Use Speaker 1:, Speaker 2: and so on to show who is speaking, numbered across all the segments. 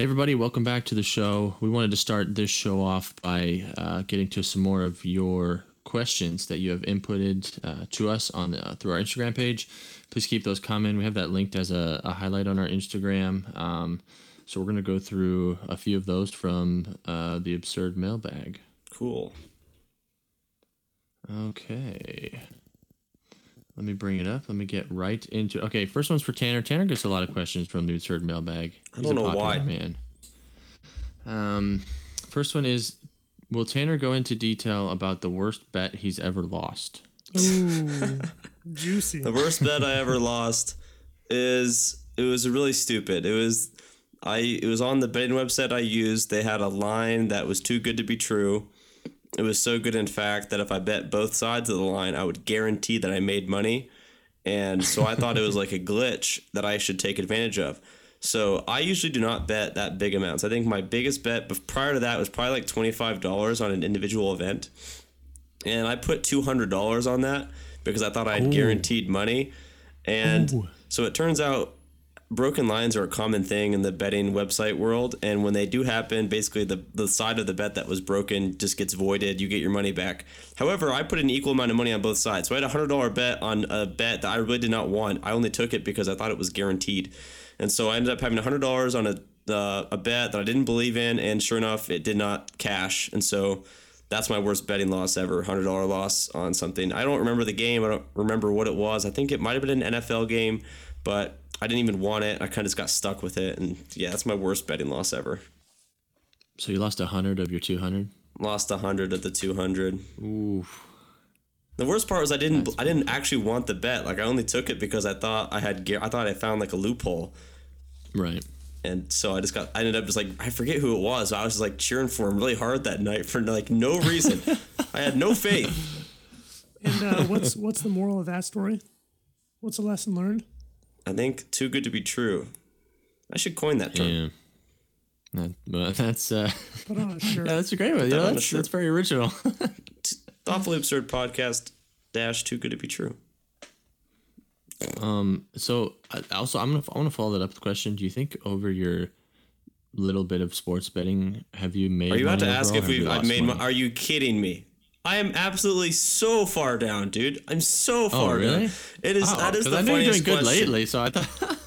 Speaker 1: Hey, everybody, welcome back to the show. We wanted to start this show off by uh, getting to some more of your questions that you have inputted uh, to us on uh, through our Instagram page. Please keep those coming. We have that linked as a, a highlight on our Instagram. Um, so we're going to go through a few of those from uh, the absurd mailbag.
Speaker 2: Cool.
Speaker 1: Okay. Let me bring it up. Let me get right into. Okay, first one's for Tanner. Tanner gets a lot of questions from the absurd mailbag.
Speaker 2: I don't
Speaker 1: a
Speaker 2: know why.
Speaker 1: Man. Um, first one is: Will Tanner go into detail about the worst bet he's ever lost?
Speaker 3: Ooh, juicy.
Speaker 2: The worst bet I ever lost is it was really stupid. It was I it was on the betting website I used. They had a line that was too good to be true. It was so good in fact that if I bet both sides of the line, I would guarantee that I made money. And so I thought it was like a glitch that I should take advantage of. So I usually do not bet that big amounts. I think my biggest bet prior to that was probably like $25 on an individual event. And I put $200 on that because I thought I had guaranteed money. And so it turns out broken lines are a common thing in the betting website world. And when they do happen, basically the, the side of the bet that was broken just gets voided. You get your money back. However, I put an equal amount of money on both sides. So I had a $100 bet on a bet that I really did not want. I only took it because I thought it was guaranteed. And so I ended up having $100 on a, uh, a bet that I didn't believe in. And sure enough, it did not cash. And so that's my worst betting loss ever $100 loss on something. I don't remember the game. I don't remember what it was. I think it might have been an NFL game, but I didn't even want it. I kind of just got stuck with it. And yeah, that's my worst betting loss ever.
Speaker 1: So you lost a hundred of your two hundred.
Speaker 2: Lost 100 of the 200.
Speaker 1: Ooh.
Speaker 2: The worst part was I didn't I didn't actually want the bet. Like I only took it because I thought I had gear. I thought I found like a loophole.
Speaker 1: Right.
Speaker 2: And so I just got, I ended up just like, I forget who it was. I was just like cheering for him really hard that night for like no reason. I had no faith.
Speaker 3: And uh, what's what's the moral of that story? What's the lesson learned?
Speaker 2: I think too good to be true. I should coin that term.
Speaker 1: Yeah. That, but that's uh,
Speaker 3: Put on a shirt.
Speaker 1: yeah, that's a great one. Yeah,
Speaker 2: that on a
Speaker 1: that's,
Speaker 2: shirt.
Speaker 1: that's very original.
Speaker 2: Thoughtfully absurd podcast dash too good to be true.
Speaker 1: Um, so I, also, I'm gonna I want to follow that up with a question. Do you think over your little bit of sports betting, have you made?
Speaker 2: Are you about to
Speaker 1: money
Speaker 2: ask
Speaker 1: overall,
Speaker 2: if
Speaker 1: have
Speaker 2: we've I've
Speaker 1: lost
Speaker 2: made?
Speaker 1: money?
Speaker 2: mo- Are you kidding me? I am absolutely so far down, dude. I'm so far.
Speaker 1: Oh,
Speaker 2: far
Speaker 1: really?
Speaker 2: down. It is
Speaker 1: Oh,
Speaker 2: that is the
Speaker 1: I know you're
Speaker 2: funniest
Speaker 1: doing good
Speaker 2: question.
Speaker 1: lately, so I thought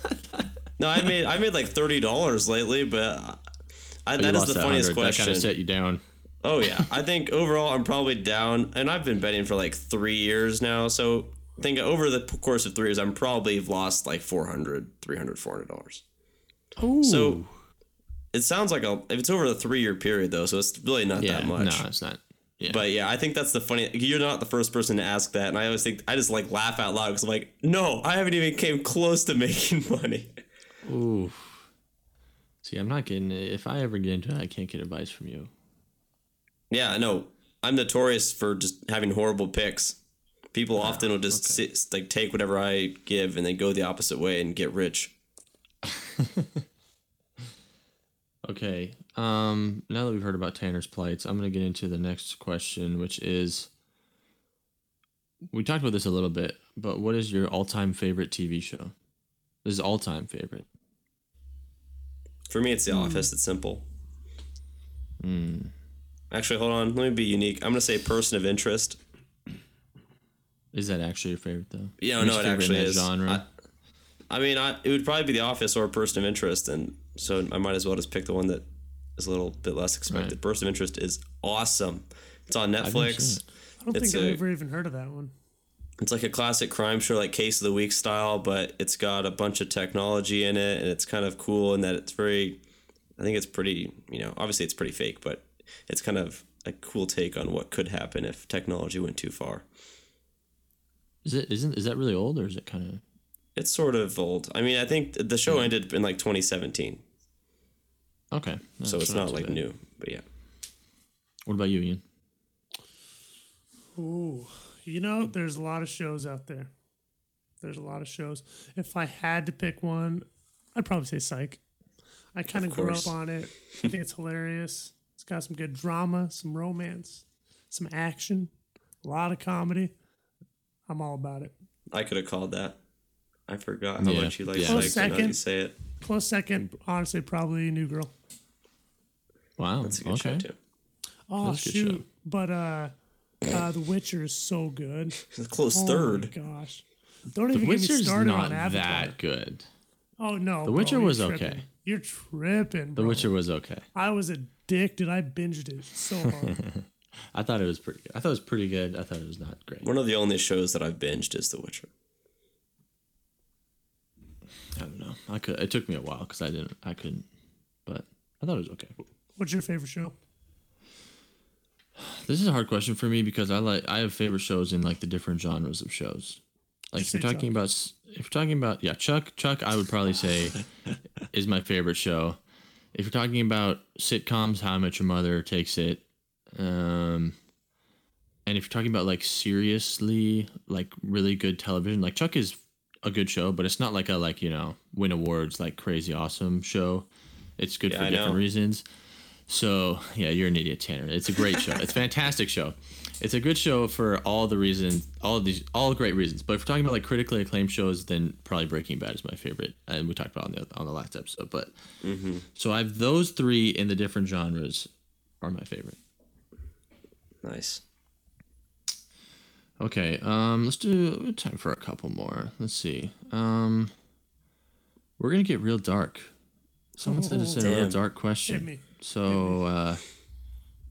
Speaker 2: No, I made I made like thirty dollars lately, but I, oh,
Speaker 1: you
Speaker 2: that is the funniest
Speaker 1: 100. That kind
Speaker 2: question.
Speaker 1: of set you down.
Speaker 2: Oh yeah, I think overall I'm probably down, and I've been betting for like three years now. So I think over the course of three years, I'm probably lost like 400 300 400 dollars.
Speaker 1: Ooh.
Speaker 2: So it sounds like a if it's over a three year period though, so it's really not
Speaker 1: yeah,
Speaker 2: that much.
Speaker 1: no, it's not. Yeah,
Speaker 2: But yeah, I think that's the funny. You're not the first person to ask that, and I always think I just like laugh out loud because I'm like, no, I haven't even came close to making money.
Speaker 1: ooh. See, I'm not getting. If I ever get into it, I can't get advice from you.
Speaker 2: Yeah, I know. I'm notorious for just having horrible picks. People ah, often will just sit, like take whatever I give and then go the opposite way and get rich.
Speaker 1: Okay. Um. Now that we've heard about Tanner's plights, I'm gonna get into the next question, which is. We talked about this a little bit, but what is your all-time favorite TV show? This is all-time favorite.
Speaker 2: For me, it's The Office. It's simple.
Speaker 1: Hmm.
Speaker 2: Actually, hold on. Let me be unique. I'm gonna say person of interest.
Speaker 1: Is that actually your favorite though?
Speaker 2: Yeah, no, it actually is.
Speaker 1: Genre.
Speaker 2: I, I mean, I, it would probably be The Office or person of interest, and so I might as well just pick the one that is a little bit less expected.
Speaker 1: Right.
Speaker 2: Person of interest is awesome. It's on Netflix.
Speaker 1: it.
Speaker 3: I don't
Speaker 2: It's
Speaker 3: think I've ever even heard of that one.
Speaker 2: It's like a classic crime show, like Case of the Week style, but it's got a bunch of technology in it, and it's kind of cool in that it's very. I think it's pretty. You know, obviously it's pretty fake, but it's kind of a cool take on what could happen if technology went too far.
Speaker 1: Is it? Isn't? Is that really old, or is it kind of?
Speaker 2: It's sort of old. I mean, I think the show ended in like 2017,
Speaker 1: Okay.
Speaker 2: so it's not
Speaker 1: too
Speaker 2: like
Speaker 1: bad.
Speaker 2: new. But yeah,
Speaker 1: What about you, Ian?
Speaker 3: Ooh, you know, there's a lot of shows out there. There's a lot of shows. If I had to pick one, I'd probably say Psych. I kind of grew up on it. I think it's hilarious. It's got some good drama, some romance, some action, a lot of comedy. I'm all about it.
Speaker 2: I could have called that. I forgot how
Speaker 1: Yeah,
Speaker 2: much you like
Speaker 1: yeah.
Speaker 3: Close
Speaker 2: and how you
Speaker 3: second.
Speaker 2: say it.
Speaker 3: Close second, honestly, probably New Girl.
Speaker 1: Wow.
Speaker 2: That's a good
Speaker 1: okay.
Speaker 2: show too.
Speaker 3: Oh
Speaker 1: That's a show.
Speaker 3: shoot! But uh, uh, The Witcher is so good.
Speaker 2: It's close
Speaker 3: Oh
Speaker 2: third.
Speaker 3: my gosh! Don't
Speaker 1: The
Speaker 3: even get me started
Speaker 1: not
Speaker 3: on Avatar.
Speaker 1: that good.
Speaker 3: Oh no,
Speaker 1: The Witcher
Speaker 3: you're
Speaker 1: was
Speaker 3: tripping.
Speaker 1: okay.
Speaker 3: You're tripping.
Speaker 1: The. Witcher was okay.
Speaker 3: I was addicted. I binged it so hard.
Speaker 1: I thought it was pretty good. I thought it was pretty good. I thought it was not great.
Speaker 2: One of the only shows that I've binged is The Witcher.
Speaker 1: I don't know. I could. It took me a while because I didn't. I couldn't. But I thought it was okay.
Speaker 3: What's your favorite show?
Speaker 1: This is a hard question for me because I like. I have favorite shows in like the different genres of shows. Like if you're talking
Speaker 3: Chuck.
Speaker 1: about, if you're talking about, yeah, Chuck. Chuck, I would probably say is my favorite show. If you're talking about sitcoms, How I Met Your Mother takes it. Um, and if you're talking about like seriously, like really good television, like Chuck is a good show, but it's not like a like you know win awards like crazy awesome show. It's good
Speaker 2: Yeah,
Speaker 1: for
Speaker 2: I
Speaker 1: different
Speaker 2: know.
Speaker 1: reasons. So yeah, you're an idiot, Tanner. It's a great show. It's a fantastic show. It's a good show for all the reasons, all of these, all great reasons. But if we're talking about like critically acclaimed shows, then probably Breaking Bad is my favorite, and we talked about it on the on the last episode. But mm-hmm. so I have those three in the different genres are my favorite.
Speaker 2: Nice.
Speaker 1: Okay, um, let's do we time for a couple more. Let's see. Um, we're gonna get real dark. Someone said it's a real
Speaker 2: Damn.
Speaker 1: dark
Speaker 3: Hit
Speaker 1: question.
Speaker 3: me.
Speaker 1: So, uh,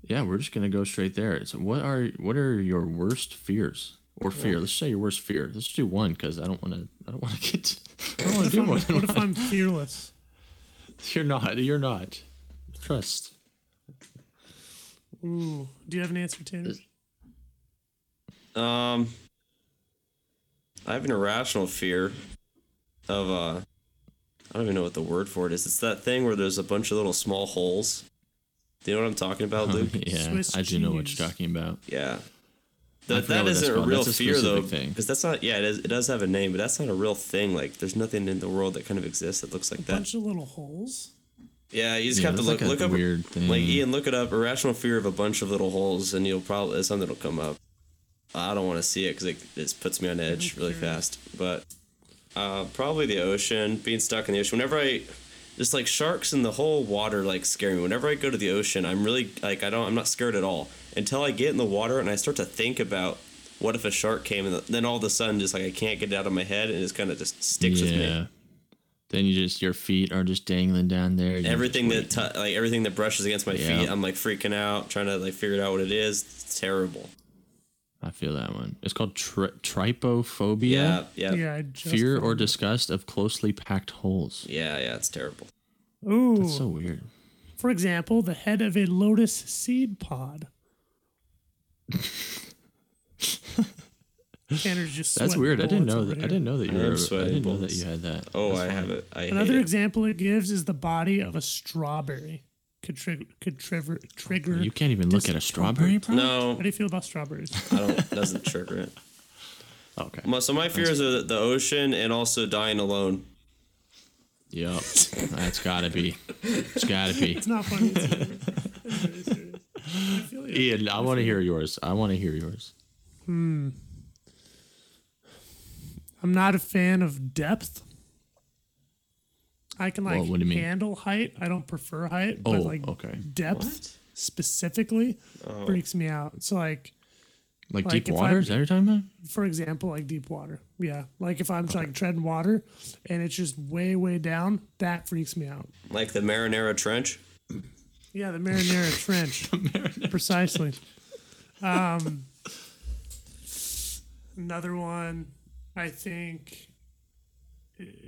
Speaker 1: yeah, we're just gonna go straight there. So, what are what are your worst fears or fear? Let's say your worst fear. Let's do one because I don't want to. I don't want to get. I don't want to do more than
Speaker 3: what if
Speaker 1: one.
Speaker 3: I'm fearless?
Speaker 1: You're not. You're not. Trust.
Speaker 3: Ooh, do you have an answer, Tanner?
Speaker 2: Um, I have an irrational fear of uh, I don't even know what the word for it is. It's that thing where there's a bunch of little small holes. Do you know what I'm talking about, Luke?
Speaker 1: yeah,
Speaker 3: Swiss
Speaker 1: I do know what you're talking about.
Speaker 2: Yeah. That,
Speaker 1: forgot
Speaker 2: that
Speaker 1: what that's
Speaker 2: isn't a
Speaker 1: called.
Speaker 2: real
Speaker 1: That's a
Speaker 2: fear though, because that's not. Yeah, it, is, it does have a name, but that's not a real thing. Like, there's nothing in the world that kind of exists that looks like that.
Speaker 3: Bunch of little holes.
Speaker 2: Yeah, you just
Speaker 1: Yeah,
Speaker 2: have to look
Speaker 1: like a
Speaker 2: look up
Speaker 1: weird thing.
Speaker 2: Like Ian, look it up. Irrational fear of a bunch of little holes, and you'll probably something will come up. I don't want to see it because it just puts me on edge really fast. But uh, probably the ocean, being stuck in the ocean. Whenever I just like sharks in the whole water like scare me. Whenever I go to the ocean, I'm really like I don't I'm not scared at all until I get in the water and I start to think about what if a shark came and then all of a sudden just like I can't get it out of my head and it's kind of just sticks with me.
Speaker 1: yeah. Then you just your feet are just dangling down there. and
Speaker 2: everything that t- like everything that brushes against my
Speaker 1: Yeah.
Speaker 2: feet i'm like freaking out trying to like figure out what it is it's terrible
Speaker 1: I feel that one. It's called tri- trypophobia.
Speaker 2: yeah yeah yeah
Speaker 3: Yeah, I just
Speaker 1: Fear or disgust of closely packed holes.
Speaker 2: yeah, yeah, it's terrible
Speaker 3: Ooh,
Speaker 1: That's so weird.
Speaker 3: for example, the head of a lotus seed pod. Tanner's just
Speaker 1: That's weird. I didn't know
Speaker 3: over
Speaker 1: that. I didn't know that you
Speaker 2: I am
Speaker 1: were. I didn't know that you had that.
Speaker 2: oh
Speaker 1: That's
Speaker 2: i
Speaker 1: funny.
Speaker 2: have it i
Speaker 3: Another
Speaker 2: hate it.
Speaker 3: example it gives is the body of a strawberry. Could, trigger could trigger trigger.
Speaker 1: You can't even look at a strawberry, bro.
Speaker 2: no
Speaker 3: How do you feel about strawberries?
Speaker 2: i don't doesn't trigger it
Speaker 1: Okay.
Speaker 2: My- so my fears are the- the ocean and also dying alone
Speaker 1: Yep. That's gotta be. It's gotta be.
Speaker 3: It's not funny. It's. It's very serious. I feel you.
Speaker 1: Ian, I want to hear yours. I want to hear yours. Hmm.
Speaker 3: I'm not a fan of depth. I can like
Speaker 1: Well, what do you mean?
Speaker 3: handle height. I don't prefer height,
Speaker 1: Oh,
Speaker 3: but like
Speaker 1: okay.
Speaker 3: depth specifically
Speaker 2: Oh.
Speaker 3: freaks me out. So like
Speaker 1: Like,
Speaker 3: Like,
Speaker 1: deep water?
Speaker 3: I'm-
Speaker 1: Is that what you're talking about?
Speaker 3: for example, like deep water. Yeah. Like if I'm like treading water and it's just way, way down, that freaks me out.
Speaker 2: like the marinara trench
Speaker 3: Yeah, the Marinara Trench. Precisely. Um, another one, I think,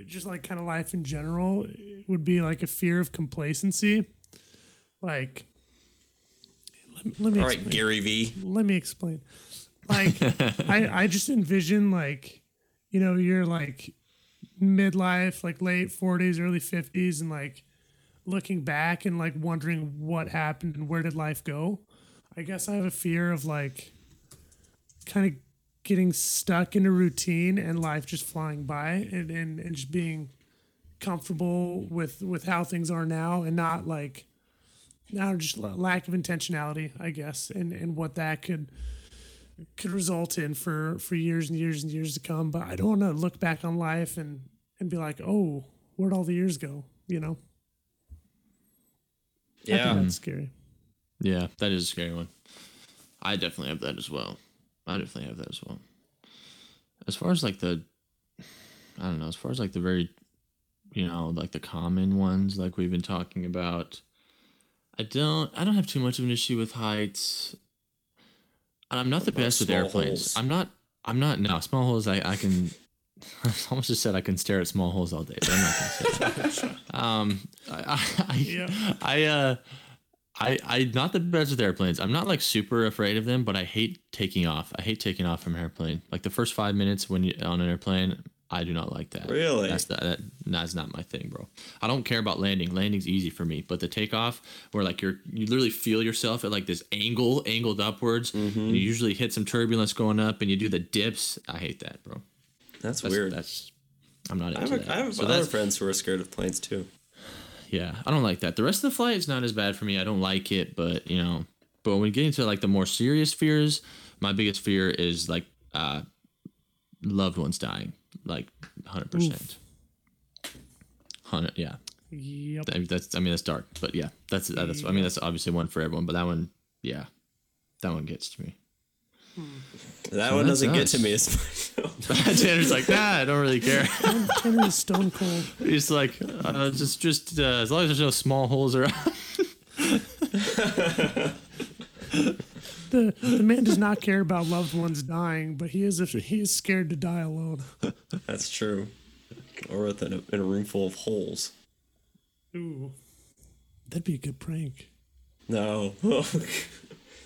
Speaker 3: just like kind of life in general, would be like a fear of complacency. Like, let, let me
Speaker 2: all right
Speaker 3: explain.
Speaker 2: gary v
Speaker 3: let me explain. Like, I, I just envision like, you know, you're like midlife, like late 40s, early 50s, and like looking back and like wondering what happened and where did life go. I guess I have a fear of like kind of getting stuck in a routine and life just flying by and, and, and just being comfortable with with how things are now and not like now just lack of intentionality i guess and and what that could could result in for for years and years and years to come. But I don't want to look back on life and and be like, oh, where'd all the years go? You know,
Speaker 2: Yeah.
Speaker 3: that's scary.
Speaker 1: Yeah, that is a scary one. I definitely have that as well. I definitely have that as well. As far as like the, I don't know. As far as like the very, you know, like the common ones, like we've been talking about. I don't. I don't have too much of an issue with heights. And I'm not the best with airplanes.
Speaker 2: holes?
Speaker 1: I'm not. I'm not. No, small holes. I. I can. I almost just said I can stare at small holes all day, but I'm not gonna say that. um, I. I, I,
Speaker 3: Yeah.
Speaker 1: I uh. I I not the best with airplanes. I'm not like super afraid of them, but I hate taking off. I hate taking off from an airplane. Like the first five minutes when you on an airplane, I do not like that.
Speaker 2: Really?
Speaker 1: That's that, that that's not my thing, bro. I don't care about landing. Landing's easy for me, but the takeoff, where like you're you literally feel yourself at like this angle, angled upwards,
Speaker 2: Mm-hmm.
Speaker 1: and you usually hit some turbulence going up, and you do the dips. I hate that, bro.
Speaker 2: That's,
Speaker 1: That's,
Speaker 2: weird.
Speaker 1: That's I'm not
Speaker 2: I
Speaker 1: into
Speaker 2: have,
Speaker 1: that.
Speaker 2: I have
Speaker 1: So
Speaker 2: other friends who are scared of planes too.
Speaker 1: Yeah, I don't like that. The rest of the flight is not as bad for me. I don't like it, but you know, but when we get into like the more serious fears, my biggest fear is like uh loved ones dying, like hundred percent. Hundred, yeah.
Speaker 3: Yep.
Speaker 1: That- That's I mean that's dark, but yeah, that's that's I mean that's obviously one for everyone, but that one, yeah, that one gets to me.
Speaker 2: That
Speaker 1: So
Speaker 2: one doesn't get to me as much.
Speaker 1: Tanner's like, nah, I don't really care.
Speaker 3: Tanner is stone cold.
Speaker 1: He's like, uh, just just uh, as long as there's no small holes around.
Speaker 3: The the man does not care about loved ones dying, but he is if he is scared to die alone.
Speaker 2: That's true. Or within a, in a room full of holes.
Speaker 3: Ooh, that'd be a good prank.
Speaker 2: No.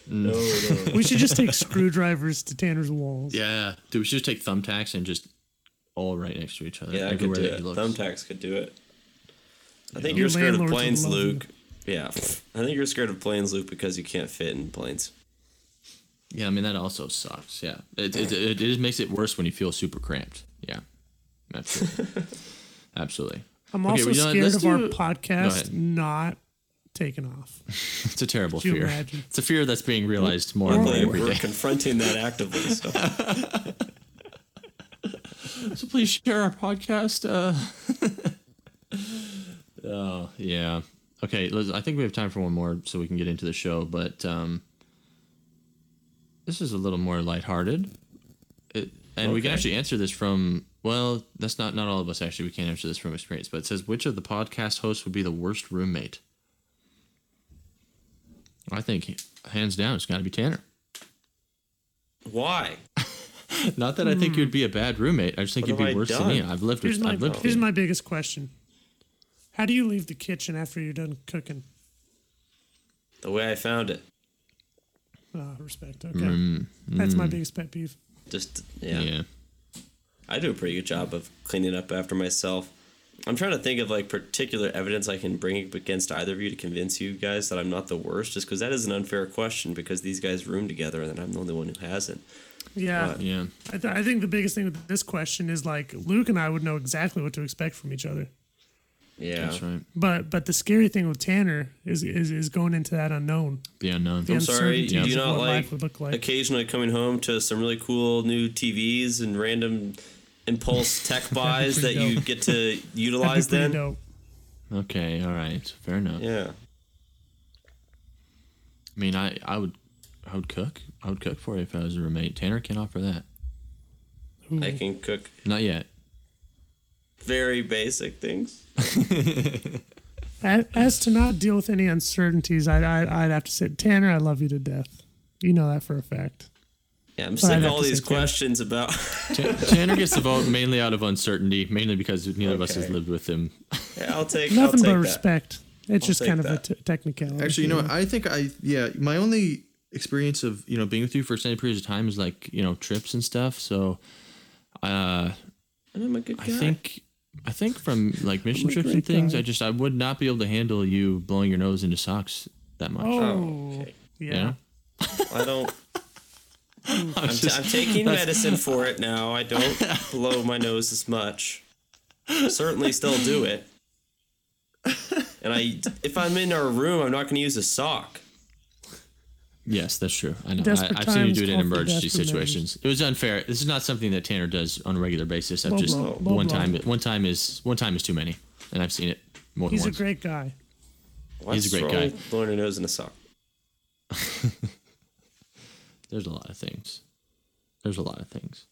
Speaker 2: Mm. no, no.
Speaker 3: We should just take screwdrivers to Tanner's walls.
Speaker 1: Yeah, dude, we should just take thumbtacks and just all right next to each other.
Speaker 2: Yeah, I could do
Speaker 1: that
Speaker 2: it. Thumbtacks could do it. I think you're scared of planes. Luke. Yeah. I think you're scared of planes, Luke, because you can't fit in planes.
Speaker 1: Yeah, I mean that also sucks. Yeah, it it, it, it just makes it worse when you feel super cramped. Yeah, absolutely, absolutely.
Speaker 3: I'm
Speaker 1: Okay,
Speaker 3: also
Speaker 1: well, you know what,
Speaker 3: scared of our
Speaker 1: do- Go
Speaker 3: podcast not taking off.
Speaker 1: It's a terrible fear.
Speaker 3: imagine?
Speaker 1: It's a fear that's being realized more and more
Speaker 2: We're,
Speaker 1: every
Speaker 2: we're
Speaker 1: day.
Speaker 2: confronting that actively. So
Speaker 1: So please share our podcast. Uh... oh yeah. Okay, let's, I think we have time for one more, so we can get into the show. But um, this is a little more lighthearted, it, and we can actually answer this from. Well, that's not not all of us actually. We can't answer this from experience, but it says which of the podcast hosts would be the worst roommate. I think hands down, it's got to be Tanner.
Speaker 2: why?
Speaker 1: Not that I think you'd be a bad roommate. I just think
Speaker 2: What
Speaker 1: you'd be
Speaker 2: have I
Speaker 1: worse than me. I've lived
Speaker 3: Here's
Speaker 1: with.
Speaker 3: my
Speaker 1: I've lived
Speaker 3: here's
Speaker 1: you.
Speaker 3: my biggest question. How do you leave the kitchen after you're done cooking?
Speaker 2: The way I found it.
Speaker 3: Ah, respect. Okay, that's my biggest pet peeve.
Speaker 2: Just yeah.
Speaker 1: yeah.
Speaker 2: I do a pretty good job of cleaning up after myself. I'm trying to think of like particular evidence I can bring against either of you to convince you guys that I'm not the worst, just because that is an unfair question because these guys room together and I'm the only one who hasn't.
Speaker 3: Yeah,
Speaker 2: But-
Speaker 1: Yeah.
Speaker 3: I, th- I think the biggest thing with this question is like Luke and I would know exactly what to expect from each other.
Speaker 2: Yeah.
Speaker 1: That's right.
Speaker 3: But but the scary thing with Tanner is is, is going into that unknown.
Speaker 1: The unknown.
Speaker 3: The
Speaker 2: I'm sorry.
Speaker 3: uncertainties
Speaker 2: Do you
Speaker 3: of
Speaker 2: not like
Speaker 3: life would look like.
Speaker 2: occasionally coming home to some really cool new TVs and random impulse tech buys that
Speaker 3: pretty
Speaker 2: you get to utilize then?
Speaker 3: dope.
Speaker 1: Okay. All right. Fair enough.
Speaker 2: Yeah.
Speaker 1: I mean, I, I would, I would cook. I would cook for you if I was a roommate. Tanner can offer that.
Speaker 2: I can cook
Speaker 1: Not yet.
Speaker 2: very basic things.
Speaker 3: As, as to not deal with any uncertainties, I'd, I'd I'd have to say Tanner, I love you to death. You know that for a fact.
Speaker 2: Yeah, I'm
Speaker 3: I'd
Speaker 2: sick of all these
Speaker 3: say Tanner.
Speaker 2: questions about.
Speaker 1: Tanner gets the vote mainly out of uncertainty, mainly because neither of us has lived with him.
Speaker 2: Yeah, I'll take. I'll
Speaker 3: Nothing
Speaker 2: take
Speaker 3: but
Speaker 2: that.
Speaker 3: respect. It's just
Speaker 2: take
Speaker 3: kind of a
Speaker 2: that.
Speaker 3: t- technicality.
Speaker 1: Actually, you know, what? I think I yeah, my only experience of you know being with you for extended periods of time is like you know trips and stuff. So, uh,
Speaker 2: And I'm a good guy.
Speaker 1: I think I think from like mission trips and things,
Speaker 3: guy.
Speaker 1: I just I would not be able to handle you blowing your nose into socks that much.
Speaker 3: Oh,
Speaker 2: Oh, okay.
Speaker 3: yeah.
Speaker 1: You know?
Speaker 2: I don't.
Speaker 1: I'm
Speaker 2: I'm, t- I'm taking medicine for it now. I don't blow my nose as much. Certainly, still do it. And I, if I'm in our room, I'm not going to use a sock.
Speaker 1: Yes, that's true. I know. I,
Speaker 3: Desperate
Speaker 1: I've seen you do it in emergency
Speaker 3: desperate
Speaker 1: situations. It was unfair. This is not something that Tanner does on a regular basis. I've
Speaker 3: Low
Speaker 1: just
Speaker 3: blow, low
Speaker 1: one
Speaker 3: blow.
Speaker 1: time. One time is one time is too many, and I've seen it more
Speaker 3: He's a
Speaker 1: than once.
Speaker 3: great guy.
Speaker 2: What's
Speaker 1: He's a great
Speaker 2: wrong
Speaker 1: guy.
Speaker 2: Blowing your nose in a sock.
Speaker 1: There's a lot of things. There's a lot of things.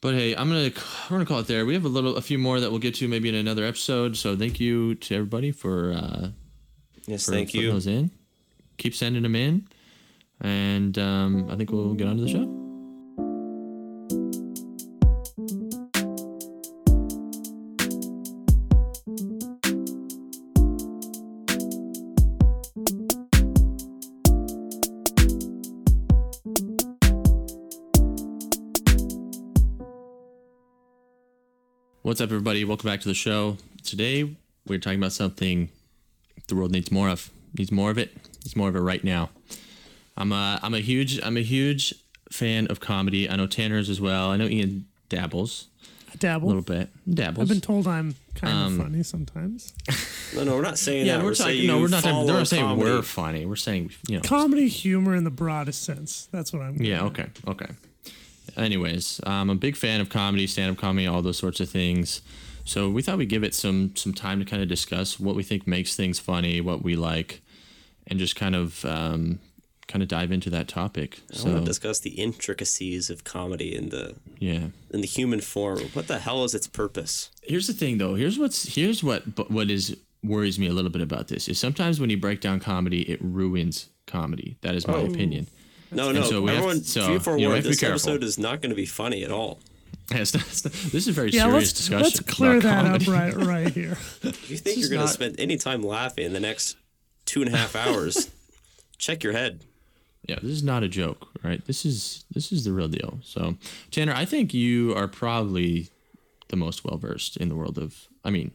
Speaker 1: But hey, I'm gonna we're gonna call it there. We have a little, a few more that we'll get to maybe in another episode. So thank you to everybody for uh,
Speaker 2: Yes,
Speaker 1: for
Speaker 2: thank you.
Speaker 1: those in. Keep sending them in, and um, I think we'll get on to the show. What's up, everybody? Welcome back to the show. Today, we're talking about something the world needs more of. Needs more of it. Needs more of it right now. I'm a I'm a huge I'm a huge fan of comedy. I know Tanner's as well. I know Ian dabbles
Speaker 3: I
Speaker 1: a
Speaker 3: dabble.
Speaker 1: A little bit. Dabbles.
Speaker 3: I've been told I'm kind of um, funny sometimes.
Speaker 2: No, no, we're not saying
Speaker 1: yeah,
Speaker 2: that.
Speaker 1: we're,
Speaker 2: saying
Speaker 1: talking. No, we're not.
Speaker 2: follow
Speaker 1: We're not saying
Speaker 2: comedy.
Speaker 1: we're funny. We're saying you know.
Speaker 3: Comedy humor in the broadest sense. That's what I'm.
Speaker 1: Yeah. Okay. Okay. Anyways, I'm a big fan of comedy, stand-up comedy, all those sorts of things. So we thought we'd give it some some time to kind of discuss what we think makes things funny, what we like, and just kind of um, kind of dive into that topic.
Speaker 2: I
Speaker 1: So
Speaker 2: want to discuss the intricacies of comedy in the
Speaker 1: yeah.
Speaker 2: in the human form. What the hell is its purpose?
Speaker 1: Here's the thing, though. Here's what's here's what what is worries me a little bit about this is sometimes when you break down comedy, it ruins comedy. That is my
Speaker 2: Oh.
Speaker 1: opinion.
Speaker 2: No,
Speaker 1: And
Speaker 2: no.
Speaker 1: so we have-
Speaker 2: everyone,
Speaker 1: so,
Speaker 2: be
Speaker 1: you know, we
Speaker 2: forewarned,
Speaker 1: have to be
Speaker 2: this episode is not going to be funny at all.
Speaker 1: It's not- it's not- this is a very
Speaker 3: Yeah,
Speaker 1: serious
Speaker 3: let's
Speaker 1: discussion.
Speaker 3: let's clear that
Speaker 1: comedy.
Speaker 3: up right right here.
Speaker 2: If you think
Speaker 1: is
Speaker 2: you're going
Speaker 1: not-
Speaker 2: to spend any time laughing in the next two and a half hours, check your head.
Speaker 1: Yeah, this is not a joke, right? This is this is the real deal. So, Tanner, I think you are probably the most well versed in the world of. I mean,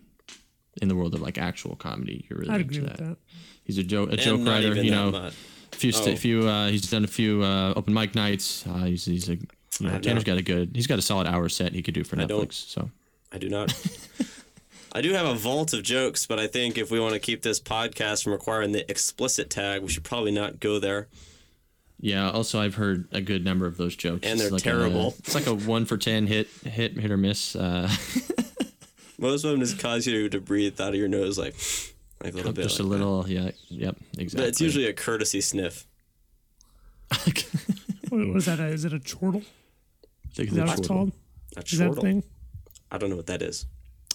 Speaker 1: in the world of like actual comedy. You're really
Speaker 3: I'd
Speaker 1: into
Speaker 3: agree with that.
Speaker 1: He's a joke a
Speaker 2: And
Speaker 1: joke
Speaker 2: not
Speaker 1: writer.
Speaker 2: even
Speaker 1: You
Speaker 2: that
Speaker 1: know,
Speaker 2: much.
Speaker 1: A few st-
Speaker 2: Oh.
Speaker 1: few. Uh, he's done a few uh, open mic nights. Uh, he's he's a. You know, Tanner's got a good. He's got a solid hour set he could do for Netflix.
Speaker 2: don't.
Speaker 1: So
Speaker 2: I do not. I do have a vault of jokes, but I think if we want to keep this podcast from requiring the explicit tag, we should probably not go there.
Speaker 1: yeah. Also, I've heard a good number of those jokes.
Speaker 2: And they're
Speaker 1: like
Speaker 2: terrible.
Speaker 1: A, it's like a one for ten hit hit hit or miss. Uh,
Speaker 2: Most of them just cause you to breathe out of your nose like, like a little bit.
Speaker 1: just a
Speaker 2: like that.
Speaker 1: little. Yeah. Yep. Exactly.
Speaker 2: But it's usually a courtesy sniff.
Speaker 3: What was that? A, is it a chortle?
Speaker 1: Take
Speaker 3: Is that what it's called?
Speaker 2: A
Speaker 3: Is that a
Speaker 2: chortle.
Speaker 3: thing?
Speaker 2: I don't know what that is.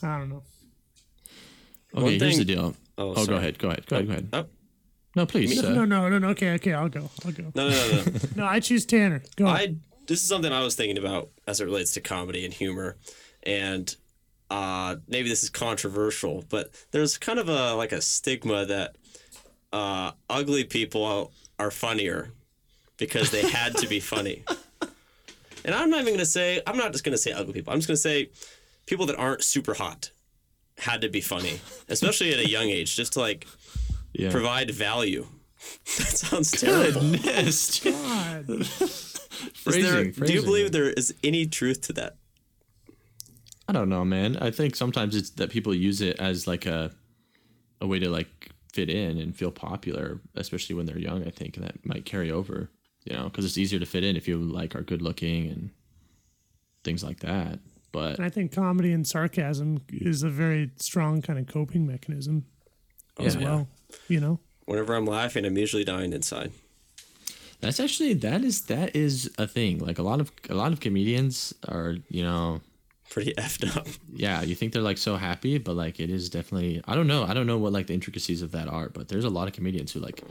Speaker 3: I don't know.
Speaker 1: Okay,
Speaker 2: One
Speaker 1: here's
Speaker 2: thing-
Speaker 1: the deal.
Speaker 2: Oh,
Speaker 1: Oh, go ahead. Go ahead. Go ahead. Go ahead.
Speaker 2: Oh,
Speaker 1: No, please.
Speaker 3: No,
Speaker 1: uh,
Speaker 3: no, no, no, no. Okay, okay. I'll go. I'll go.
Speaker 2: no, no, no, no.
Speaker 3: No, I choose Tanner. Go.
Speaker 2: I this is something I was thinking about as it relates to comedy and humor, and uh, maybe this is controversial, but there's kind of a like a stigma that uh, ugly people are funnier because they had to be funny. And I'm not even gonna say I'm not just gonna say ugly people. I'm just gonna say people that aren't super hot had to be funny, especially at a young age, just to like
Speaker 1: yeah.
Speaker 2: provide value. that sounds terrible.
Speaker 1: Goodness.
Speaker 3: God.
Speaker 2: There, do you believe there is any truth to that?
Speaker 1: I don't know, man. I think sometimes it's that people use it as like a a way to like fit in and feel popular, especially when they're young. I think and that might carry over, you know, because it's easier to fit in if you like are good looking and things like that. But
Speaker 3: And I think comedy and sarcasm is a very strong kind of coping mechanism oh, as
Speaker 1: Yeah.
Speaker 3: well. You know,
Speaker 2: Whenever I'm laughing, I'm usually dying inside.
Speaker 1: that's actually that is that is a thing. Like a lot of a lot of comedians are, you know,
Speaker 2: Pretty effed up.
Speaker 1: yeah, you think they're like so happy, but like it is definitely I don't know. I don't know what like the intricacies of that are, but there's a lot of comedians who like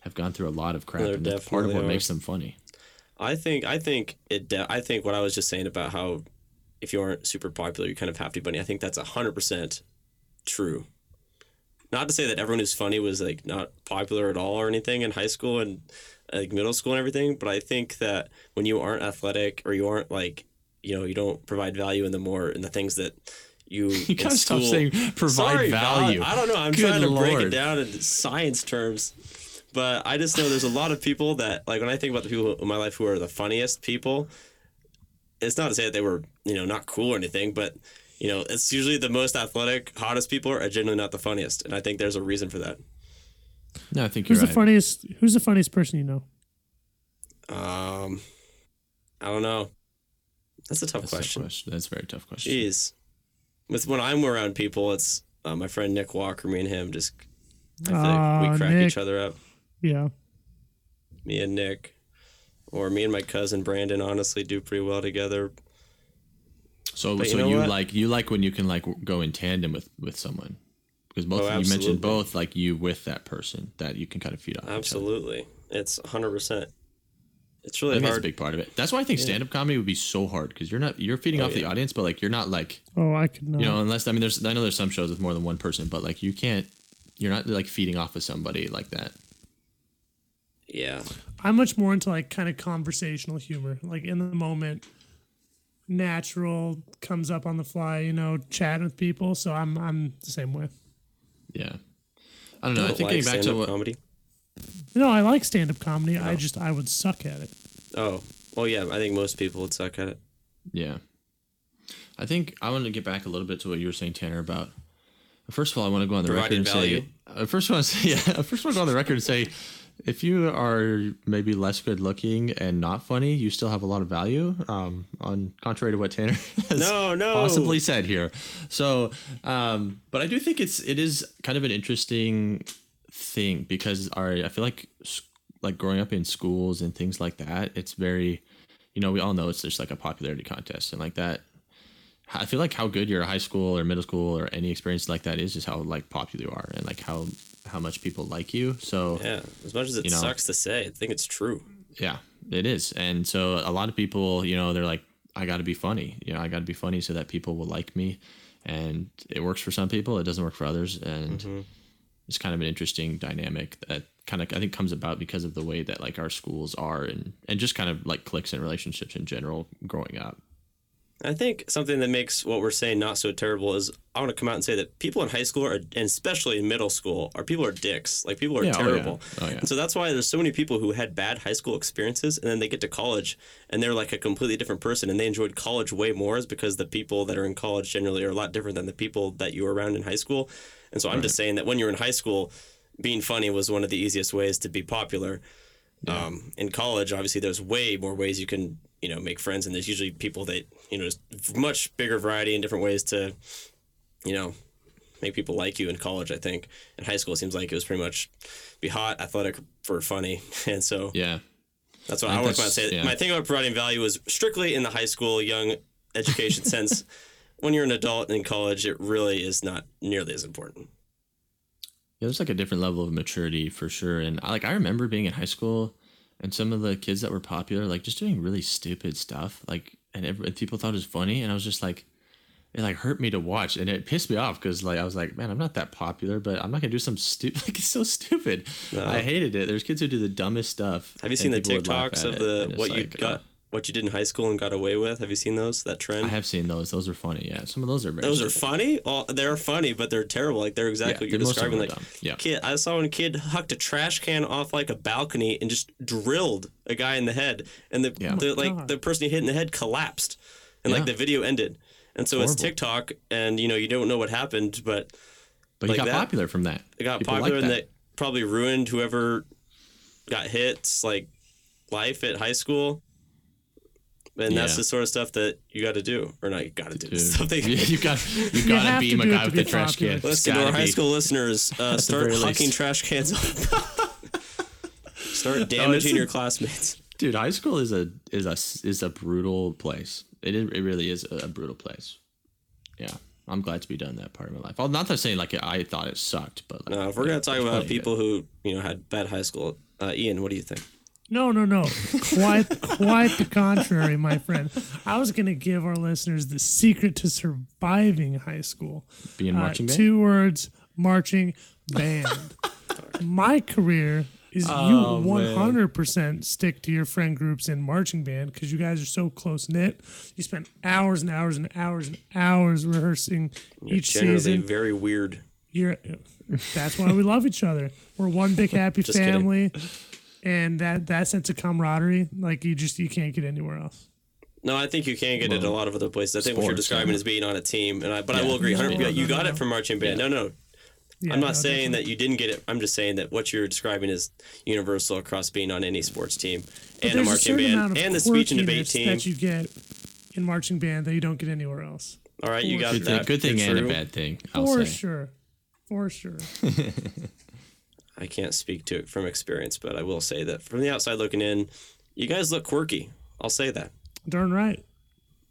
Speaker 1: have gone through a lot of crap
Speaker 2: There
Speaker 1: and that's part of what
Speaker 2: are.
Speaker 1: makes them funny.
Speaker 2: I think I think it. De- I think what I was just saying about how if you aren't super popular, you kind of have to be funny. I think that's hundred percent true. Not to say that everyone who's funny was like not popular at all or anything in high school and like middle school and everything, but I think that when you aren't athletic or you aren't like you know you don't provide value in the more in the things that you
Speaker 1: You
Speaker 2: in
Speaker 1: gotta stop saying provide
Speaker 2: Sorry, Val,
Speaker 1: value.
Speaker 2: I don't know. I'm
Speaker 1: Good
Speaker 2: trying to break it down into science terms. But I just know there's a lot of people that, like, when I think about the people in my life who are the funniest people, it's not to say that they were, you know, not cool or anything, but, you know, it's usually the most athletic, hottest people are generally not the funniest. And I think there's a reason for that.
Speaker 1: No, I think you're
Speaker 3: Who's
Speaker 1: right.
Speaker 3: the funniest? Who's the funniest person you know?
Speaker 2: Um, I don't know. That's a tough
Speaker 1: That's a tough
Speaker 2: question.
Speaker 1: question. That's a very tough question.
Speaker 2: Jeez. With when I'm around people, it's uh, my friend Nick Walker. Me and him just I feel like we crack
Speaker 3: Nick.
Speaker 2: each other up.
Speaker 3: Yeah.
Speaker 2: Me and Nick, or me and my cousin Brandon, honestly do pretty well together.
Speaker 1: So,
Speaker 2: But you
Speaker 1: so
Speaker 2: know
Speaker 1: you like you like when you can like go in tandem with with someone because both
Speaker 2: Oh,
Speaker 1: you mentioned both like you with that person that you can kind of feed off. each other.
Speaker 2: Absolutely, it's 100. percent It's
Speaker 1: I
Speaker 2: really
Speaker 1: think that's a big part of it. That's why I think stand up comedy would be so hard because you're not you're feeding
Speaker 2: Oh,
Speaker 1: off the audience, but like you're not like
Speaker 3: Oh, I could not.
Speaker 1: you know unless I mean there's I know there's some shows with more than one person, but like you can't you're not like feeding off of somebody like that.
Speaker 2: Yeah,
Speaker 3: I'm much more into like kind of conversational humor, like in the moment, natural, comes up on the fly, you know, chatting with people. So I'm I'm the same way.
Speaker 1: Yeah, I don't know. I
Speaker 2: don't
Speaker 1: think
Speaker 2: like
Speaker 1: getting back to
Speaker 2: stand-up
Speaker 1: what
Speaker 2: comedy.
Speaker 3: No, I like stand up comedy. I just I would suck at it.
Speaker 2: Oh, well, yeah. I think most people would suck at it.
Speaker 1: Yeah. I think I want to get back a little bit to what you were saying, Tanner, about. First of all, I want to go on the record and
Speaker 2: value.
Speaker 1: say. Uh, first, I want to say, yeah. First, I want to go on the record and say, if you are maybe less good looking and not funny, you still have a lot of value. Um, on contrary to what Tanner has
Speaker 2: No, no.
Speaker 1: possibly said here. So, um, but I do think it's it is kind of an interesting thing because our I feel like like growing up in schools and things like that, it's very, you know, we all know it's just like a popularity contest and like that. I feel like how good your high school or middle school or any experience like that is, is how like popular you are and like how how much people like you. So
Speaker 2: Yeah, as much as it
Speaker 1: You know.
Speaker 2: sucks to say, I think it's true.
Speaker 1: yeah, it is. And so a lot of people, you know, they're like, I got to be funny. You know, I got to be funny so that people will like me. And it works for some people, it doesn't work for others. And mm-hmm. It's kind of an interesting dynamic that kind of, I think, comes about because of the way that like our schools are and, and just kind of like cliques and relationships in general growing up.
Speaker 2: I think something that makes what we're saying not so terrible is I want to come out and say that people in high school are, and especially in middle school, are people are dicks. Like people are
Speaker 1: Yeah, oh, yeah.
Speaker 2: terrible.
Speaker 1: Oh, yeah.
Speaker 2: And so that's why there's so many people who had bad high school experiences and then they get to college and they're like a completely different person and they enjoyed college way more is because the people that are in college generally are a lot different than the people that you were around in high school. And so I'm just saying that when you're in high school, being funny was one of the easiest ways to be popular. Um, in college, obviously, there's way more ways you can, you know, make friends, and there's usually people that, you know, there's much bigger variety and different ways to, you know, make people like you in college. I think in high school, it seems like it was pretty much be hot, athletic, for funny, and so
Speaker 1: Yeah.
Speaker 2: that's what
Speaker 1: I
Speaker 2: I,
Speaker 1: think
Speaker 2: want to say.
Speaker 1: yeah.
Speaker 2: My thing about providing value is strictly in the high school, young education sense. When you're an adult in college, it really is not nearly as important.
Speaker 1: Yeah, there's like a different level of maturity for sure. And I like I remember being in high school and some of the kids that were popular, like just doing really stupid stuff. Like and, every, and people thought it was funny, and I was just like, it like hurt me to watch, and it pissed me off because like I was like, man, I'm not that popular, but I'm not gonna do some stupid. Like it's so stupid. I hated it. There's kids who do the dumbest stuff.
Speaker 2: Have you seen the
Speaker 1: and people would laugh
Speaker 2: TikToks of the what you got,
Speaker 1: uh,
Speaker 2: what you did in high school and got away with? Have you seen those? That trend.
Speaker 1: I have seen those. Those are funny. Yeah, some of those are very.
Speaker 2: Those are funny. Well, they're funny, but they're terrible. Like they're exactly
Speaker 1: Yeah,
Speaker 2: what you're
Speaker 1: most of them
Speaker 2: describing. Like.
Speaker 1: Yeah.
Speaker 2: kid, I saw when a kid hucked a trash can off like a balcony and just drilled a guy in the head, and the,
Speaker 1: Yeah.
Speaker 2: the like oh
Speaker 3: God.
Speaker 2: the person he hit in the head collapsed, and like the video ended. And so it's TikTok, and you know you don't know what happened, but
Speaker 1: But
Speaker 2: like
Speaker 1: he got
Speaker 2: that.
Speaker 1: popular from that.
Speaker 2: it got
Speaker 1: People
Speaker 2: popular,
Speaker 1: like
Speaker 2: and
Speaker 1: that.
Speaker 2: that probably ruined whoever got hits like life at high school. And that's the sort of stuff that you got to do, or not you got to do.
Speaker 1: Dude.
Speaker 2: Stuff that
Speaker 1: you got you got
Speaker 3: have
Speaker 1: to
Speaker 3: to
Speaker 1: beam a guy with
Speaker 3: be
Speaker 1: the trash
Speaker 3: popular.
Speaker 1: can.
Speaker 2: Listen to our
Speaker 1: gotta
Speaker 2: high school listeners. Uh, start
Speaker 1: very
Speaker 2: hucking
Speaker 1: least.
Speaker 2: trash cans. start damaging
Speaker 1: a-
Speaker 2: your classmates.
Speaker 1: Dude, high school is a is a is a brutal place. It is, it really is a, brutal place. Yeah, I'm glad to be done that part of my life. Well, not that saying like I thought it sucked, but like,
Speaker 2: Now, if we're
Speaker 1: yeah,
Speaker 2: gonna talk about
Speaker 1: funny,
Speaker 2: people who you know had bad high school, uh, Ian, what do you think?
Speaker 3: No, no, no. Quite, quite the contrary, my friend. I was going to give our listeners the secret to surviving high school.
Speaker 1: but being
Speaker 3: Uh,
Speaker 1: marching band.
Speaker 3: Two words: marching band. my career is
Speaker 1: Oh,
Speaker 3: you one hundred percent stick to your friend groups in marching band because you guys are so close knit. You spend hours and hours and hours and hours rehearsing each
Speaker 2: Generally,
Speaker 3: season.
Speaker 2: very weird.
Speaker 3: You're, that's why we love each other. We're one big happy
Speaker 2: Just kidding.
Speaker 3: Family, and that that sense of camaraderie, like you just you can't get anywhere else.
Speaker 2: No, I think you can get it a lot of other places. I think what you're describing
Speaker 1: yeah.
Speaker 2: is being on a team, and I, but I will agree. 100
Speaker 3: No,
Speaker 2: you got
Speaker 3: no,
Speaker 2: it from marching band. No, no,
Speaker 3: Yeah,
Speaker 2: I'm not
Speaker 3: no,
Speaker 2: saying
Speaker 3: definitely.
Speaker 2: that you didn't get it. I'm just saying that what you're describing is universal across being on any sports team and a marching
Speaker 3: certain
Speaker 2: band and the speech and debate team.
Speaker 3: that you get in marching band that you don't get anywhere else.
Speaker 2: All right, you got
Speaker 1: Good
Speaker 2: that.
Speaker 1: good thing
Speaker 2: You're
Speaker 1: and a bad thing. I'll
Speaker 3: For
Speaker 1: say.
Speaker 3: sure. For sure.
Speaker 2: I can't speak to it from experience, but I will say that from the outside looking in, you guys look quirky. I'll say that.
Speaker 3: Darn right.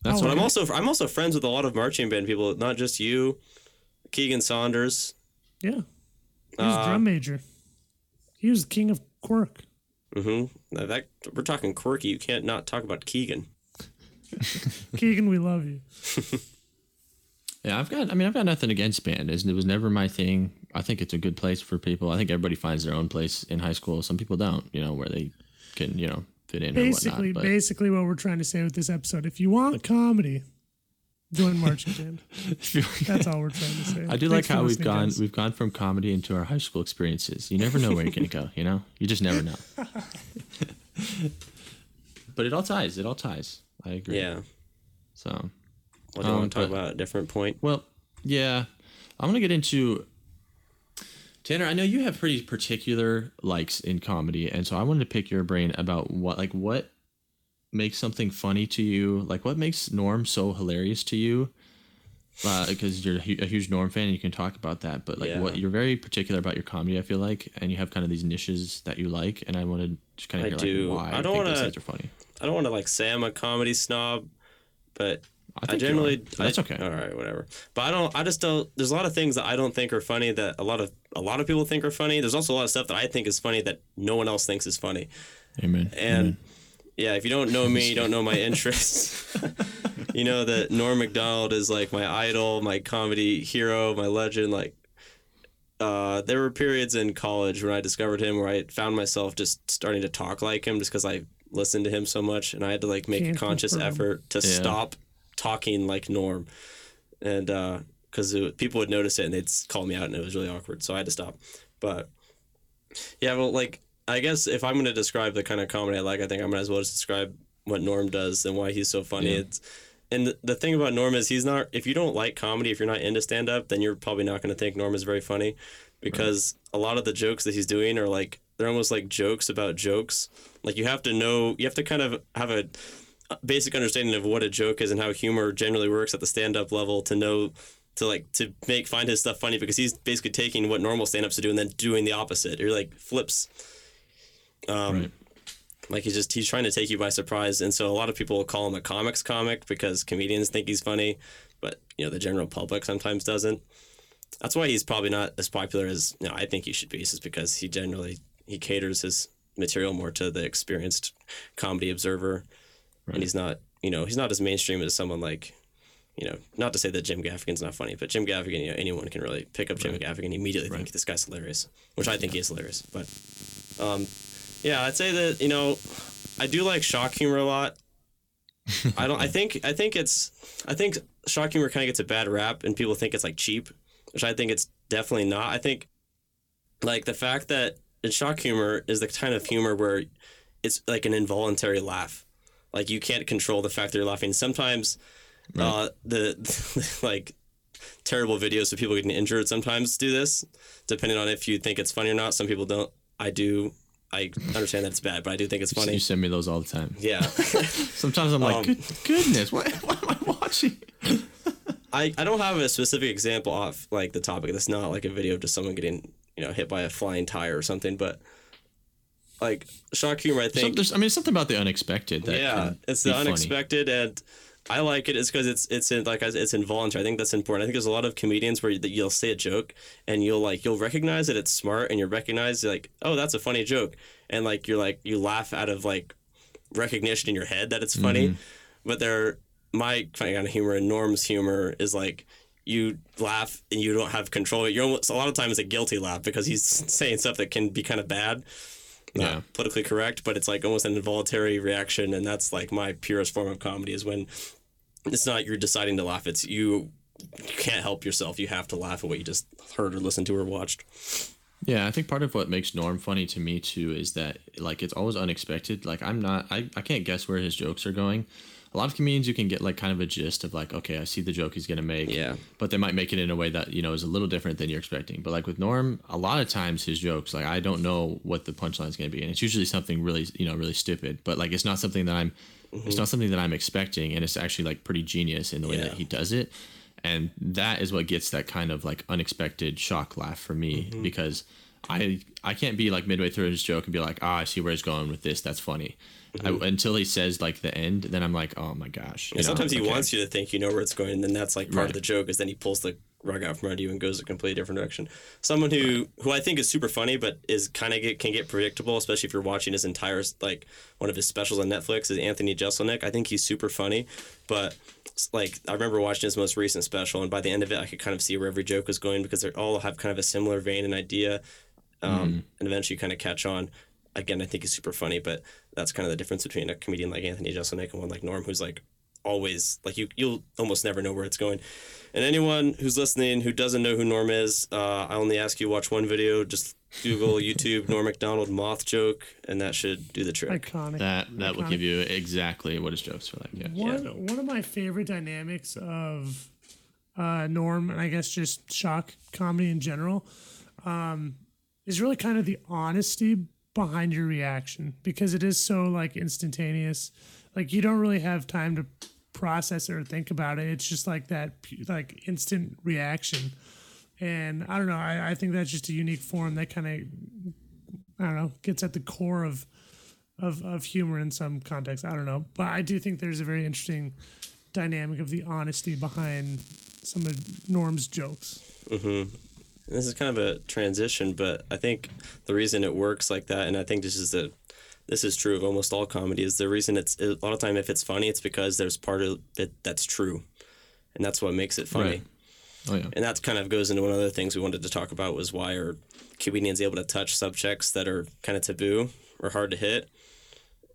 Speaker 1: That's
Speaker 3: Oh,
Speaker 2: But I'm also I'm also friends with a lot of marching band people, not just you, Keegan Saunders.
Speaker 3: Yeah. He was
Speaker 2: Uh,
Speaker 3: drum major. He was the king of quirk.
Speaker 2: Mm-hmm. Now that we're talking quirky, you can't not talk about Keegan.
Speaker 3: Keegan, we love you.
Speaker 1: Yeah, I've got. I mean, I've got nothing against band. It was never my thing. I think it's a good place for people. I think everybody finds their own place in high school. Some people don't. You know, where they can you know fit in
Speaker 3: Basically,
Speaker 1: or whatnot.
Speaker 3: basically what we're trying to say with this episode. If you want comedy, join marching band. That's all we're trying to say.
Speaker 1: I do
Speaker 3: Thanks
Speaker 1: like how we've gone.
Speaker 3: guys.
Speaker 1: We've gone from comedy into our high school experiences. You never know where you're gonna go. You know, you just never know. but it all ties. It all ties. I agree.
Speaker 2: Yeah.
Speaker 1: So
Speaker 2: What do you
Speaker 1: Um,
Speaker 2: want to talk
Speaker 1: but-
Speaker 2: about at a different point?
Speaker 1: Well, yeah, I'm gonna get into Tanner. I know you have pretty particular likes in comedy, and so I wanted to pick your brain about what, like, what makes something funny to you. Like, what makes Norm so hilarious to you? Because you're a huge Norm fan, and you can talk about that. But like,
Speaker 2: Yeah.
Speaker 1: what you're very particular about your comedy, I feel like, and you have kind of these niches that you like, and I wanted to just kind
Speaker 2: I
Speaker 1: of hear
Speaker 2: do.
Speaker 1: like why
Speaker 2: I
Speaker 1: I
Speaker 2: don't
Speaker 1: are funny.
Speaker 2: I don't want to like say I'm a comedy snob, but
Speaker 1: I,
Speaker 2: I, generally
Speaker 1: that's
Speaker 2: I-
Speaker 1: okay.
Speaker 2: All right, whatever. But I don't. I just don't. There's a lot of things that I don't think are funny that a lot of a lot of people think are funny. There's also a lot of stuff that I think is funny that no one else thinks is funny.
Speaker 1: Amen.
Speaker 2: And yeah, if you don't know me, you don't know my interests. you know that Norm Macdonald is like my idol, my comedy hero, my legend. Like, uh, there were periods in college when I discovered him where I found myself just starting to talk like him just because I listened to him so much, and I had to like make
Speaker 3: Can't
Speaker 2: a conscious
Speaker 3: confirm.
Speaker 2: effort to
Speaker 1: Yeah.
Speaker 2: stop talking like Norm, and uh, because people would notice it and they'd call me out, and it was really awkward, so I had to stop. But yeah, well, like I guess if I'm going to describe the kind of comedy I like, I think I might as well just describe what Norm does and why he's so funny.
Speaker 1: Yeah.
Speaker 2: It's and the, the thing about Norm is he's not. If you don't like comedy, if you're not into stand up, then you're probably not going to think Norm is very funny, because a lot of the jokes that he's doing are like they're almost like jokes about jokes. Like you have to know, you have to kind of have a basic understanding of what a joke is and how humor generally works at the stand up level to know to like to make find his stuff funny because he's basically taking what normal stand-ups do and then doing the opposite or like flips um
Speaker 1: Right.
Speaker 2: like he's just he's trying to take you by surprise and so a lot of people call him a comics comic because comedians think he's funny but you know the general public sometimes doesn't that's why he's probably not as popular as you know, I think he should be. Is just because he generally he caters his material more to the experienced comedy observer, and he's not you know he's not as mainstream as someone like you know not to say that Jim Gaffigan's not funny, but Jim Gaffigan you know anyone can really pick up Jim Gaffigan and immediately think this guy's hilarious, which I think he is hilarious. But um, yeah, I'd say that you know I do like shock humor a lot. I don't. I think. I think it's. I think shock humor kind of gets a bad rap, and people think it's like cheap, which I think it's definitely not. I think, like the fact that in shock humor is the kind of humor where it's like an involuntary laugh, like you can't control the fact that you're laughing. Sometimes, uh, the like terrible videos of people getting injured sometimes do this, depending on if you think it's funny or not. Some people don't. I do. I understand that it's bad, but I do think it's funny.
Speaker 1: You send me those all the time.
Speaker 2: Yeah.
Speaker 1: Sometimes I'm like,
Speaker 2: Um,
Speaker 1: Good, goodness, what, what am I watching?
Speaker 2: I, I don't have a specific example off like the topic. That's not like a video of just someone getting you know hit by a flying tire or something. But like shock humor, I think.
Speaker 1: there's, I mean, it's something about the unexpected. That
Speaker 2: yeah, it's the
Speaker 1: funny.
Speaker 2: unexpected, and I like it. It's because it's it's in, like it's involuntary. I think that's important. I think there's a lot of comedians where you'll say a joke and you'll like you'll recognize that it's smart, and you recognize like oh that's a funny joke, and like you're like you laugh out of like recognition in your head that it's funny, mm-hmm. but they're my kind of humor and Norm's humor is like you laugh and you don't have control. You're almost a lot of times a guilty laugh because he's saying stuff that can be kind of bad, not
Speaker 1: Yeah.
Speaker 2: politically correct, but it's like almost an involuntary reaction, and that's like my purest form of comedy is when it's not you're deciding to laugh. It's you. You can't help yourself. You have to laugh at what you just heard or listened to or watched.
Speaker 1: Yeah, I think part of what makes Norm funny to me too is that like it's always unexpected. Like I'm not, I, I can't guess where his jokes are going. A lot of comedians you can get like kind of a gist of like okay i see the joke he's gonna make
Speaker 2: Yeah.
Speaker 1: but they might make it in a way that you know is a little different than you're expecting but like with norm a lot of times his jokes like i don't know what the punchline is gonna be and it's usually something really you know really stupid but like it's not something that i'm it's mm-hmm. not something that i'm expecting and it's actually like pretty genius in the way
Speaker 2: Yeah.
Speaker 1: that he does it and that is what gets that kind of like unexpected shock laugh for me mm-hmm. because I I can't be like midway through his joke and be like, ah, I see where he's going with this. That's funny. I, until he says like the end, then I'm like, oh my gosh. you
Speaker 2: And
Speaker 1: know,
Speaker 2: sometimes he
Speaker 1: okay.
Speaker 2: wants you to think you know where it's going, and then that's like part of the joke. Is then he pulls the rug out from under you and goes a completely different direction. Someone who who I think is super funny, but is kind of get can get predictable, especially if you're watching his entire like one of his specials on Netflix is Anthony Jeselnik. I think he's super funny, but like I remember watching his most recent special, and by the end of it, I could kind of see where every joke was going because they all have kind of a similar vein and idea, um, and eventually you kind of catch on. Again, I think he's super funny, but that's kind of the difference between a comedian like Anthony Jeselnik and one like Norm, who's like always like you you'll almost never know where it's going. And anyone who's listening who doesn't know who Norm is, uh, I only ask you watch one video. Just Google YouTube Norm Macdonald moth joke, and that should do the trick.
Speaker 3: Iconic.
Speaker 1: That that will give you exactly what his jokes are like. Yeah.
Speaker 3: One one of my favorite dynamics of uh, Norm and I guess just shock comedy in general um, is really kind of the honesty behind your reaction because it is so like instantaneous. Like you don't really have time to process it or think about it. It's just like that like instant reaction. And I don't know. I, I think that's just a unique form that kind of I don't know gets at the core of of, of humor in some context. I don't know, but I do think there's a very interesting dynamic of the honesty behind some of Norm's jokes. Mm-hmm.
Speaker 2: This is kind of a transition, but I think the reason it works like that, and I think this is the this is true of almost all comedy, is the reason it's a lot of time if it's funny, it's because there's part of it that's true, and that's what makes it funny.
Speaker 1: Right. Oh yeah.
Speaker 2: And that kind of goes into one of the things we wanted to talk about was why are comedians able to touch subjects that are kind of taboo or hard to hit?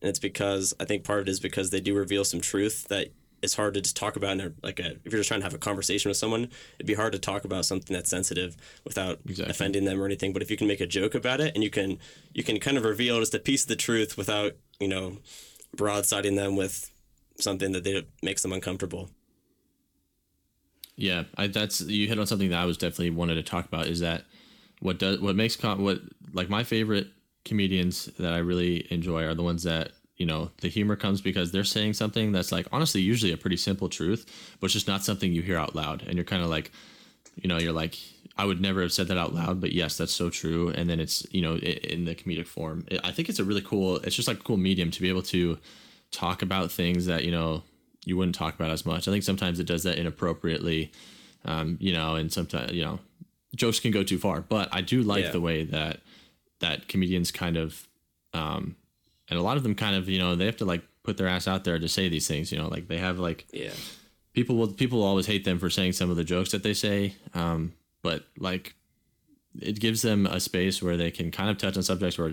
Speaker 2: And it's because I think part of it is because they do reveal some truth that is hard to just talk about in a, like a if you're just trying to have a conversation with someone, it'd be hard to talk about something that's sensitive without
Speaker 1: Exactly.
Speaker 2: offending them or anything. But if you can make a joke about it and you can you can kind of reveal just a piece of the truth without, you know, broadsiding them with something that they makes them uncomfortable.
Speaker 1: Yeah, I, that's you hit on something that I was definitely wanted to talk about. Is that what does what makes com- what like my favorite comedians that I really enjoy are the ones that you know the humor comes because they're saying something that's like honestly usually a pretty simple truth, but it's just not something you hear out loud, and you're kind of like, you know, you're like. I would never have said that out loud, but yes, that's so true. And then it's you know i- in the comedic form. I think it's a really cool. It's just like a cool medium to be able to talk about things that you know you wouldn't talk about as much. I think sometimes it does that inappropriately, um, you know, and sometimes you know jokes can go too far. But I do like
Speaker 2: Yeah.
Speaker 1: the way that that comedians kind of, um, and a lot of them kind of you know they have to like put their ass out there to say these things. You know, like they have like
Speaker 2: Yeah.
Speaker 1: people will people will always hate them for saying some of the jokes that they say um, but like it gives them a space where they can kind of touch on subjects where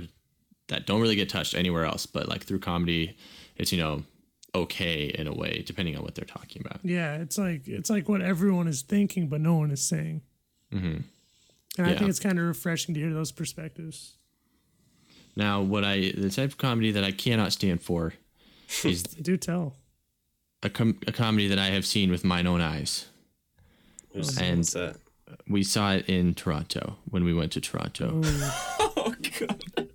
Speaker 1: that don't really get touched anywhere else but like through comedy it's you know okay in a way depending on what they're talking about
Speaker 3: Yeah, it's like it's like what everyone is thinking, but no one is saying. Mm-hmm. And I think it's kind of refreshing to hear those perspectives.
Speaker 1: Now what i the type of comedy that i cannot stand for is
Speaker 3: Do tell.
Speaker 1: a, com- a comedy that i have seen with mine own eyes
Speaker 2: Who's-
Speaker 1: And-
Speaker 2: what's that?
Speaker 1: we saw it in toronto when we went to toronto
Speaker 2: Oh, oh god.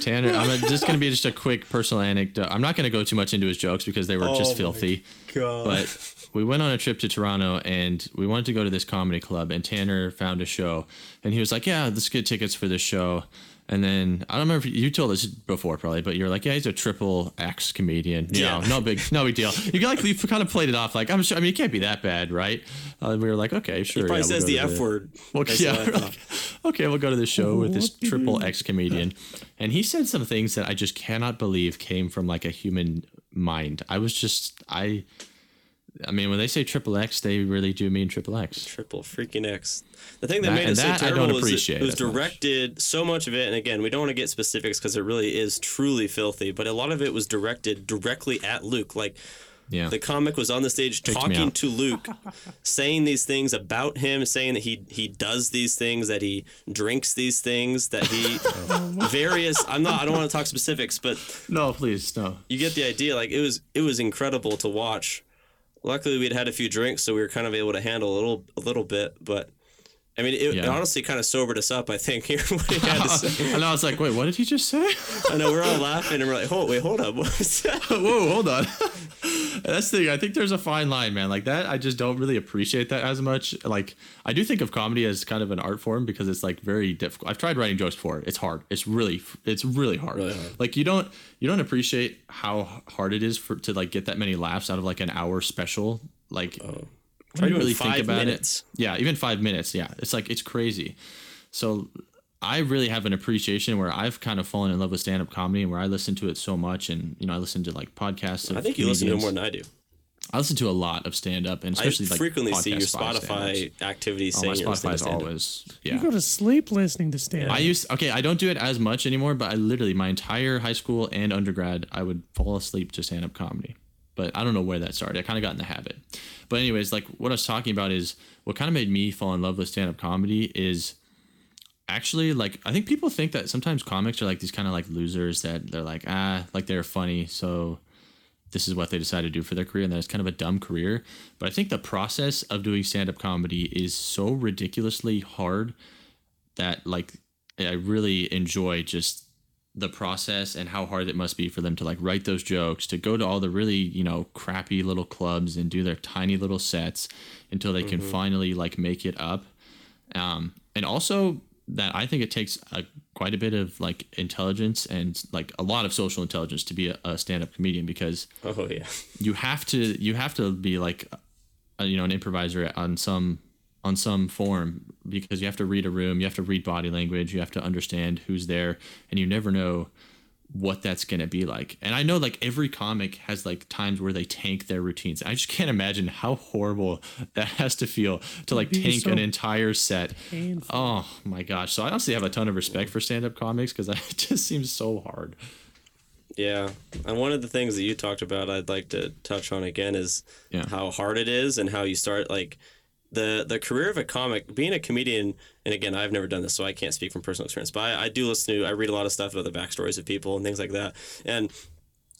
Speaker 1: Tanner, I'm just going to be just a quick personal anecdote. I'm not going to go too much into his jokes because they were
Speaker 2: Oh
Speaker 1: just
Speaker 2: my
Speaker 1: filthy.
Speaker 2: God.
Speaker 1: But we went on a trip to Toronto and we wanted to go to this comedy club and Tanner found a show and he was like, "Yeah, let's get tickets for this show." And then I don't remember if you told us before probably, but you're like, "Yeah, he's a triple X comedian." You
Speaker 2: Yeah.
Speaker 1: know, no big, no big deal. You like you kind of played it off like, "I'm sure." I mean, it can't be that bad, right? Uh, we were like, "Okay, sure."
Speaker 2: He probably
Speaker 1: yeah, we'll
Speaker 2: says
Speaker 1: go
Speaker 2: the F word.
Speaker 1: well, yeah,
Speaker 2: what I
Speaker 1: we're
Speaker 2: thought.
Speaker 1: like, okay, we'll go to this show with this triple X comedian, and he said some things that I just cannot believe came from like a human mind. I was just I, I mean, when they say triple X, they really do mean triple X.
Speaker 2: Triple freaking X. The thing that,
Speaker 1: That-
Speaker 2: made it
Speaker 1: and
Speaker 2: so
Speaker 1: that I don't
Speaker 2: terrible is it, it was
Speaker 1: as much.
Speaker 2: directed so much of it, and again, we don't want to get specifics because it really is truly filthy. But a lot of it was directed directly at Luke. Like
Speaker 1: Yeah.
Speaker 2: The comic was on the stage
Speaker 1: me
Speaker 2: talking to Luke, saying these things about him, saying that he he does these things, that he drinks these things, that he various. I'm not. I don't want to talk specifics, but
Speaker 1: No, please, no.
Speaker 2: you get the idea. Like it was it was incredible to watch. Luckily, we'd had a few drinks, so we were kind of able to handle a little a little bit. But I mean, it, it honestly kind of sobered us up. I think here what he had to say.
Speaker 1: And I was like, wait, what did he just say?
Speaker 2: I know we're all laughing and we're like, hold wait, hold up. What?
Speaker 1: Whoa, hold on. That's the thing. I think there's a fine line, man. Like that, I just don't really appreciate that as much. Like I do think of comedy as kind of an art form because it's like very difficult. I've tried writing jokes before. It's hard. It's really, it's really hard.
Speaker 2: Really hard.
Speaker 1: Like you don't, you don't appreciate how hard it is for to like get that many laughs out of like an hour special. Like
Speaker 2: Try
Speaker 1: when you really think about
Speaker 2: minutes.
Speaker 1: it. Yeah, even five minutes. Yeah, it's like it's crazy. So I really have an appreciation where I've kind of fallen in love with stand up comedy and where I listen to it so much, and you know I listen to like podcasts. Of
Speaker 2: I think you listen to it more than I do.
Speaker 1: I listen to a lot of stand up, and
Speaker 2: I
Speaker 1: especially like
Speaker 2: frequently see your Spotify activities
Speaker 1: Oh,
Speaker 2: saying
Speaker 1: my Spotify
Speaker 2: to
Speaker 1: is
Speaker 2: stand-up.
Speaker 1: always
Speaker 3: You go to sleep listening to stand. Up.
Speaker 1: I used okay. I don't do it as much anymore, but I literally my entire high school and undergrad, I would fall asleep to stand up comedy. But I don't know where that started. I kind of got in the habit. But anyways, like what I was talking about is what kind of made me fall in love with stand up comedy is actually like I think people think that sometimes comics are like these kind of like losers that they're like ah like they're funny so this is what they decide to do for their career and that it's kind of a dumb career. But I think the process of doing stand up comedy is so ridiculously hard that like I really enjoy just the process and how hard it must be for them to like write those jokes, to go to all the really, you know, crappy little clubs and do their tiny little sets until they can finally like make it up. Um, and also that I think it takes a, quite a bit of like intelligence and like a lot of social intelligence to be a, a stand-up comedian because
Speaker 2: Oh yeah.
Speaker 1: you have to you have to be like a, you know an improviser on some on some form because you have to read a room you have to read body language you have to understand who's there and you never know what that's going to be like. And i know like every comic has like times where they tank their routines. I just can't imagine how horrible that has to feel to like tank
Speaker 3: so
Speaker 1: an entire set.
Speaker 3: painful.
Speaker 1: oh my gosh. So i honestly have a ton of respect for stand-up comics because it just seems so hard.
Speaker 2: Yeah, and one of the things that you talked about, I'd like to touch on again, is
Speaker 1: Yeah.
Speaker 2: how hard it is and how you start like the the career of a comic, being a comedian. And again, I've never done this, so I can't speak from personal experience. But I, I do listen to, I read a lot of stuff about the backstories of people and things like that. And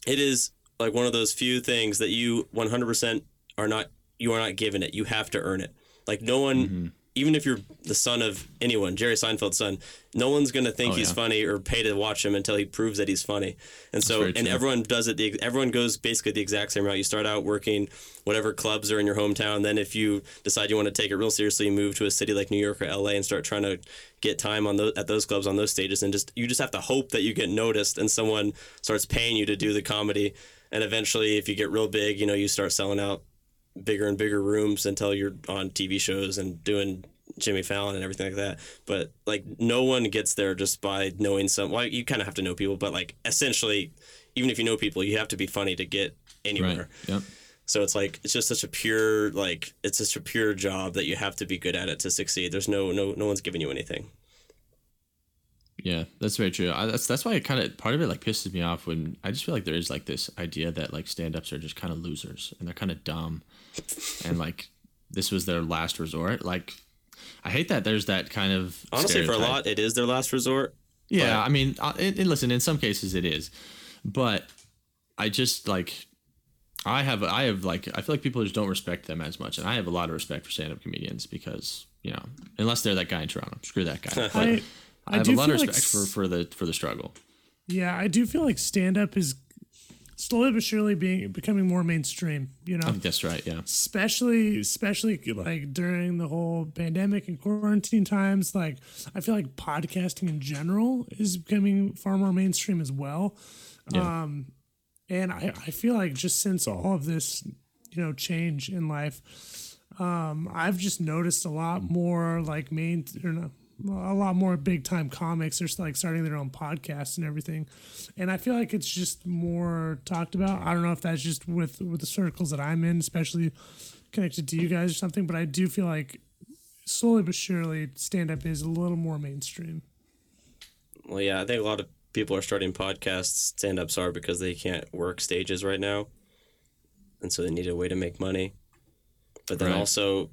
Speaker 2: it is like one of those few things that you 100% are not you are not given it. You have to earn it. Like no one.
Speaker 1: Mm-hmm.
Speaker 2: Even if you're the son of anyone, Jerry Seinfeld's son, no one's gonna think
Speaker 1: Oh,
Speaker 2: he's
Speaker 1: yeah.
Speaker 2: funny or pay to watch him until he proves that he's funny. And so, and everyone does it. The, everyone goes basically the exact same route. You start out working whatever clubs are in your hometown. Then, if you decide you want to take it real seriously, you move to a city like New York or LA and start trying to get time on those at those clubs on those stages. And just you just have to hope that you get noticed and someone starts paying you to do the comedy. And eventually, if you get real big, you know, you start selling out bigger and bigger rooms until you're on TV shows and doing Jimmy Fallon and everything like that. But like no one gets there just by knowing some. Well, you kind of have to know people, but like essentially, even if you know people, you have to be funny to get anywhere.
Speaker 1: right yep
Speaker 2: So it's like it's just such a pure like it's such a pure job that you have to be good at it to succeed. There's no no no one's giving you anything.
Speaker 1: Yeah, that's very true. I, that's that's why it kind of part of it like pisses me off when I just feel like there is like this idea that like stand-ups are just kind of losers and they're kind of dumb, and like this was their last resort. Like, I hate that there's that kind of
Speaker 2: Honestly, for a lot, it is their last resort.
Speaker 1: Yeah,
Speaker 2: but-
Speaker 1: I mean, and, and listen, in some cases it is, but I just like I have I have like I feel like people just don't respect them as much, and I have a lot of respect for stand-up comedians because you know unless they're that guy in Toronto, screw that guy. But
Speaker 3: I,
Speaker 1: I, have
Speaker 3: do
Speaker 1: a lot of
Speaker 3: feel like
Speaker 1: respect for, for the for the struggle.
Speaker 3: Yeah, I do feel like stand up is slowly but surely being becoming more mainstream. You know,
Speaker 1: I think that's right. Yeah.
Speaker 3: especially especially like during the whole pandemic and quarantine times. Like, I feel like podcasting in general is becoming far more mainstream as well.
Speaker 1: Yeah.
Speaker 3: Um, and I, I feel like just since all of this, you know, change in life, um, I've just noticed a lot more like main or no, a lot more big time comics are like starting their own podcasts and everything, and I feel like it's just more talked about. I don't know if that's just with with the circles that I'm in, especially connected to you guys or something, but I do feel like slowly but surely stand up is a little more mainstream.
Speaker 2: Well, yeah, I think a lot of people are starting podcasts. Stand ups are because they can't work stages right now. and so they need a way to make money. But then
Speaker 1: Right.
Speaker 2: also,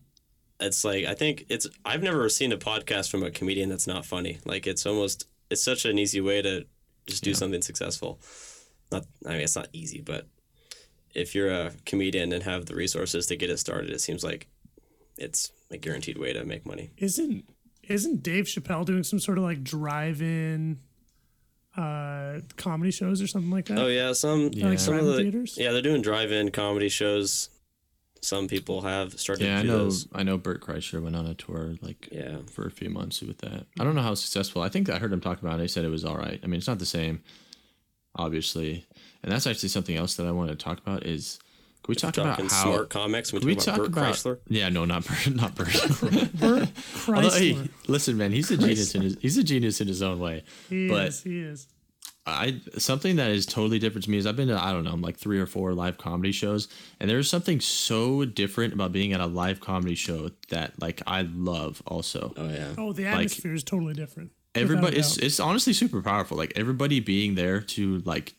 Speaker 2: it's like I think it's I've never seen a podcast from a comedian that's not funny. Like it's almost it's such an easy way to just do something successful. Not I mean it's not easy, but if you're a comedian and have the resources to get it started, it seems like it's a guaranteed way to make money.
Speaker 3: Isn't isn't Dave Chappelle doing some sort of like drive-in uh comedy shows or something like that?
Speaker 2: Oh yeah, some
Speaker 1: Yeah. Like
Speaker 2: some of the
Speaker 3: theaters?
Speaker 2: yeah they're doing drive-in comedy shows. Some people have started
Speaker 1: Yeah, I know.
Speaker 2: those.
Speaker 1: I know. Bert Kreischer went on a tour like
Speaker 2: Yeah.
Speaker 1: for a few months with that. I don't know how successful. I think I heard him talk about it. He said it was all right. I mean, it's not the same, obviously, and that's actually something else that I wanted to talk about. Is can we talk about how
Speaker 2: smart comics. We,
Speaker 1: Can we
Speaker 2: talk
Speaker 1: talk
Speaker 2: about Bert
Speaker 1: about?
Speaker 2: Kreischer.
Speaker 1: Yeah, no, not Bert. Not Bert.
Speaker 3: Bert
Speaker 1: Although, hey, listen, man, he's a genius in his. He's a genius in his own way.
Speaker 3: he
Speaker 1: but
Speaker 3: is. He is.
Speaker 1: I something that is totally different to me is I've been to I don't know like three or four live comedy shows and there's something so different about being at a live comedy show that like I love also.
Speaker 2: Oh yeah.
Speaker 3: Oh, the atmosphere is totally different.
Speaker 1: everybody it's
Speaker 3: doubt.
Speaker 1: it's honestly super powerful. Like everybody being there to like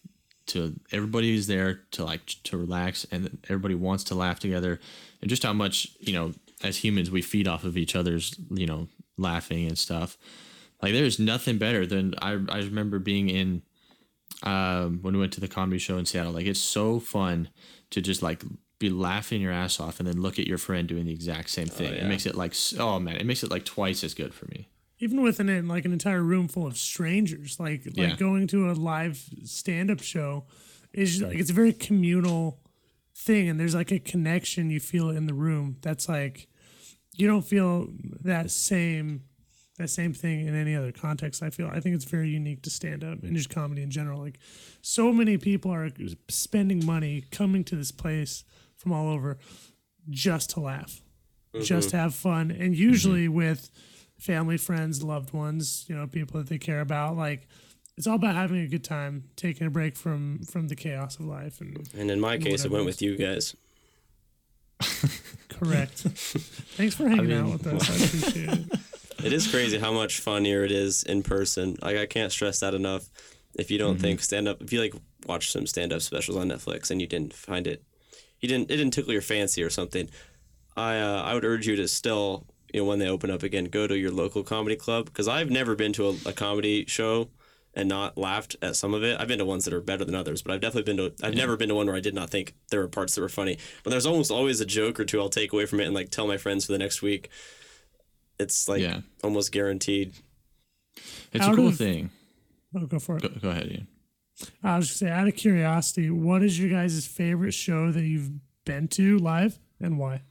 Speaker 1: to everybody is there to like to relax and everybody wants to laugh together and just how much you know as humans we feed off of each other's you know laughing and stuff. Like there's nothing better than I I remember being in um, when we went to the comedy show in Seattle. Like it's so fun to just like be laughing your ass off and then look at your friend doing the exact same thing. It
Speaker 2: yeah.
Speaker 1: makes it like s- oh man, it makes it like twice as good for me.
Speaker 3: even with an like an entire room full of strangers, like like
Speaker 1: Yeah.
Speaker 3: going to a live stand up show is like it's a very communal thing, and there's like a connection you feel in the room that's like you don't feel that same that same thing in any other context. I feel I think it's very unique to stand up mm-hmm. and just comedy in general. Like so many people are spending money coming to this place from all over just to laugh, just mm-hmm. to have fun, and usually mm-hmm. with family, friends, loved ones, you know, people that they care about. Like it's all about having a good time, taking a break from from the chaos of life. And
Speaker 2: And in my case, it went with you guys.
Speaker 3: correct. Thanks for hanging out
Speaker 1: mean,
Speaker 3: with us. I appreciate it.
Speaker 2: It is crazy how much funnier it is in person. Like I can't stress that enough. If you don't
Speaker 1: Mm-hmm.
Speaker 2: think stand up, if you like watch some stand up specials on Netflix and you didn't find it, you didn't it didn't tickle your fancy or something, I uh, I would urge you to still you know when they open up again, go to your local comedy club because I've never been to a, a comedy show and not laughed at some of it. I've been to ones that are better than others, but I've definitely been to I've never been to one where I did not think there were parts that were funny. But there's almost always a joke or two I'll take away from it and like tell my friends for the next week. It's like
Speaker 1: Yeah.
Speaker 2: almost guaranteed.
Speaker 1: It's
Speaker 3: Out
Speaker 1: a cool
Speaker 3: of-
Speaker 1: thing.
Speaker 3: Oh, go for it.
Speaker 1: Go, go ahead, Ian.
Speaker 3: I was just say, out of curiosity, what is your guys' favorite show that you've been to live and why?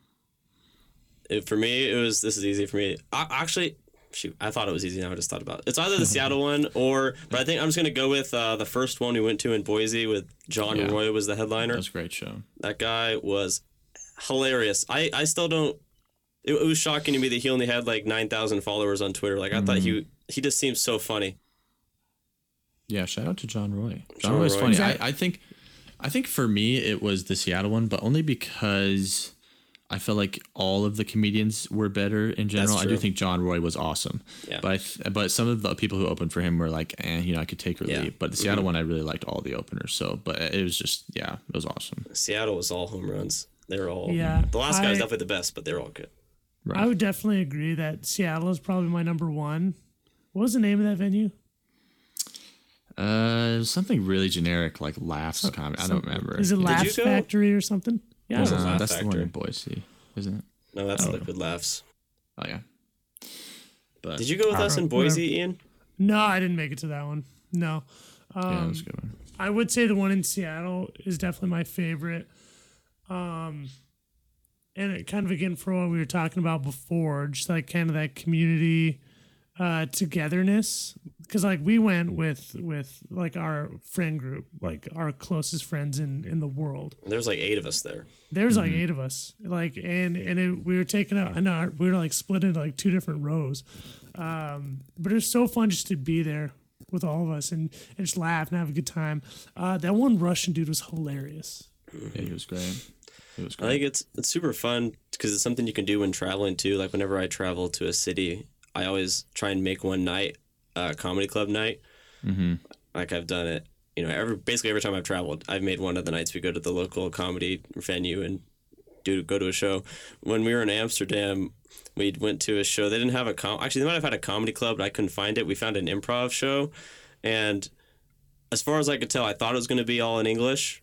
Speaker 2: It, for me, it was this is easy for me. I, actually, shoot, I thought it was easy. Now I just thought about it. It's either the Seattle one or, but I think I'm just gonna go with uh, the first one we went to in Boise with John
Speaker 1: Yeah.
Speaker 2: Roy was the headliner.
Speaker 1: That was a great show.
Speaker 2: That guy was hilarious. I, I still don't. It, it was shocking to me that he only had like nine thousand followers on Twitter. Like I thought he
Speaker 1: Mm-hmm.
Speaker 2: he just seems so funny.
Speaker 1: Yeah, shout out to John Roy. John,
Speaker 2: John
Speaker 1: Roy's
Speaker 2: Roy.
Speaker 1: funny.
Speaker 3: Is that-
Speaker 1: I, I think, I think for me it was the Seattle one, but only because I felt like all of the comedians were better in general. I do think John Roy was awesome.
Speaker 2: Yeah.
Speaker 1: But I th- but some of the people who opened for him were like, eh, you know, I could take or
Speaker 2: Yeah.
Speaker 1: leave. But the Seattle one, I really liked all the openers. So, but it was just, yeah, it was awesome.
Speaker 2: Seattle was all home runs. They were all.
Speaker 3: Yeah,
Speaker 2: The last guy was definitely the best, but they were all good.
Speaker 1: Right.
Speaker 3: I would definitely agree that Seattle is probably my number one. What was the name of that venue?
Speaker 1: Uh, something really generic like laughs comedy. I don't remember.
Speaker 3: Is it
Speaker 2: you
Speaker 3: Laughs? Factory or something? Yeah.
Speaker 2: Was it
Speaker 1: Uh,
Speaker 2: Laugh
Speaker 1: that's the one
Speaker 2: Factory?
Speaker 1: in Boise, isn't it?
Speaker 2: No, that's Liquid Laughs.
Speaker 1: Oh yeah. But
Speaker 2: Did you go with us in Boise, Ian?
Speaker 3: No, I didn't make it to that one. No.
Speaker 1: Yeah, it was a good one.
Speaker 3: I would say the one in Seattle is definitely my favorite. Um, and it kind of again for what we were talking about before, just like kind of that community uh, togetherness. Because like we went with with like our friend group, like our closest friends in in the world.
Speaker 2: There's like eight of us there.
Speaker 3: There's like eight of us, like and and it, we were taking out. I know we were like split into like two different rows, um, but it was so fun just to be there with all of us and, and just laugh and have a good time. Uh, that one Russian dude was hilarious.
Speaker 1: Yeah, he was great.
Speaker 2: I think it's it's super fun because it's something you can do when traveling too. Like whenever I travel to a city, I always try and make one night a comedy club night. Mm-hmm. Like I've done it you know, every basically every time I've traveled, I've made one of the nights we go to the local comedy venue and do go to a show. When we were in Amsterdam, we went to a show. They didn't have a com. Actually, they might have had a comedy club, but I couldn't find it. We found an improv show, and as far as I could tell, I thought it was going to be all in English,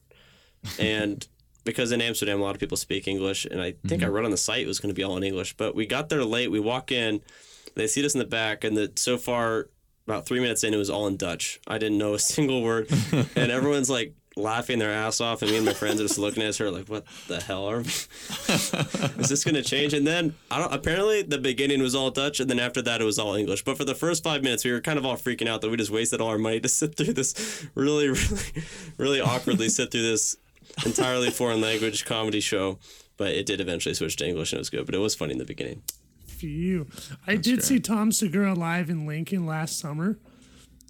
Speaker 2: and because in Amsterdam a lot of people speak English, and I think I mm-hmm. read on the site it was going to be all in English. But we got there late. We walk in, they see us in the back, and the, so far about three minutes in, it was all in Dutch. I didn't know a single word, and everyone's like laughing their ass off, and me and my friends are just looking at her like, "What the hell are? Is this going to change?" And then I don't. Apparently, the beginning was all Dutch, and then after that, it was all English. But for the first five minutes, we were kind of all freaking out that we just wasted all our money to sit through this really, really, really awkwardly sit through this entirely foreign language comedy show. But it did eventually switch to English, and it was good. But it was funny in the beginning.
Speaker 3: For you, I did
Speaker 1: great.
Speaker 3: see Tom Segura live in Lincoln last summer,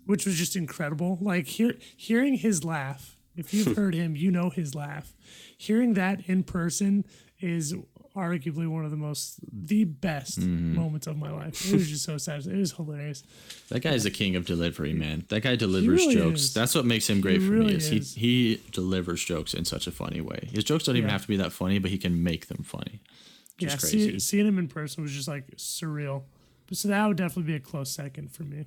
Speaker 3: which was just incredible. Like hear, hearing his laugh. If you've heard him, you know his laugh. Hearing that in person is arguably one of the most, the best
Speaker 1: Mm-hmm.
Speaker 3: moments of my life. It was just so sad. It was hilarious.
Speaker 1: That guy's the king of delivery, man. That guy delivers
Speaker 3: really
Speaker 1: jokes.
Speaker 3: is.
Speaker 1: That's what makes him great
Speaker 3: He
Speaker 1: for
Speaker 3: really
Speaker 1: me. Is,
Speaker 3: is.
Speaker 1: he he delivers jokes in such a funny way. His jokes don't even have to be that funny, but he can make them funny.
Speaker 3: yeah,
Speaker 1: Just
Speaker 3: see,
Speaker 1: crazy.
Speaker 3: seeing him in person was just like surreal. So that would definitely be a close second for me.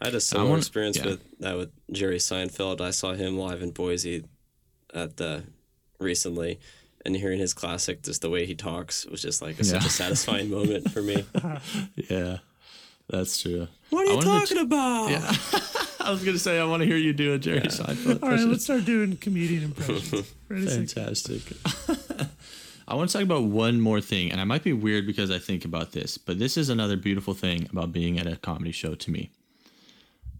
Speaker 2: I had a similar
Speaker 1: wanna-
Speaker 2: experience
Speaker 1: yeah.
Speaker 2: with that with Jerry Seinfeld. I saw him live in Boise at the recently, and hearing his classic, just the way he talks, was just like a, such a satisfying moment for me.
Speaker 1: Yeah, that's true.
Speaker 2: What are you
Speaker 1: wanted to
Speaker 2: talking about?
Speaker 1: I was gonna say I want to hear you do a Jerry Seinfeld.
Speaker 3: All right, let's start doing comedian impressions.
Speaker 1: Fantastic. I want to talk about one more thing, and I might be weird because I think about this, but this is another beautiful thing about being at a comedy show to me.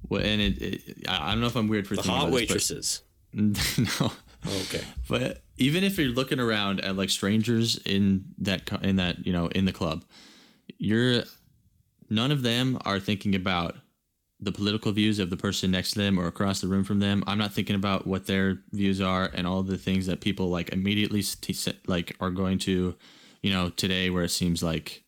Speaker 1: Well, and it, it I I don't know if I'm weird for
Speaker 2: The
Speaker 1: thinking
Speaker 2: hot
Speaker 1: about this,
Speaker 2: waitresses.
Speaker 1: no.
Speaker 2: Oh, okay.
Speaker 1: But even if you're looking around at like strangers in that in that you know in the club, you're none of them are thinking about the political views of the person next to them or across the room from them. I'm not thinking about what their views are and all the things that people like immediately like are going to, you know, today where it seems like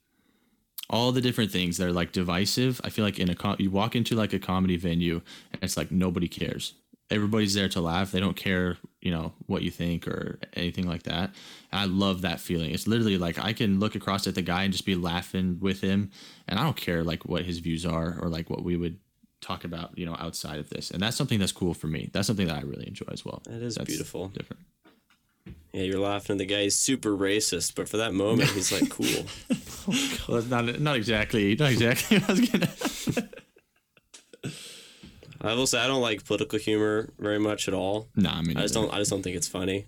Speaker 1: all the different things that are like divisive. I feel like in a com- you walk into like a comedy venue and it's like nobody cares. Everybody's there to laugh. They don't care, you know, what you think or anything like that. And I love that feeling. It's literally like I can look across at the guy and just be laughing with him, and I don't care like what his views are or like what we would talk about, you know, outside of this. And that's something that's cool for me. That's something that I really enjoy as well.
Speaker 2: That is
Speaker 1: That's
Speaker 2: beautiful.
Speaker 1: Different.
Speaker 2: Yeah, you're laughing. At the guy's super racist, but for that moment, he's like cool.
Speaker 1: Oh, well, not not exactly not exactly. I was gonna.
Speaker 2: I will say I don't like political humor very much at all.
Speaker 1: nah, I mean,
Speaker 2: I just don't. I just don't think it's funny.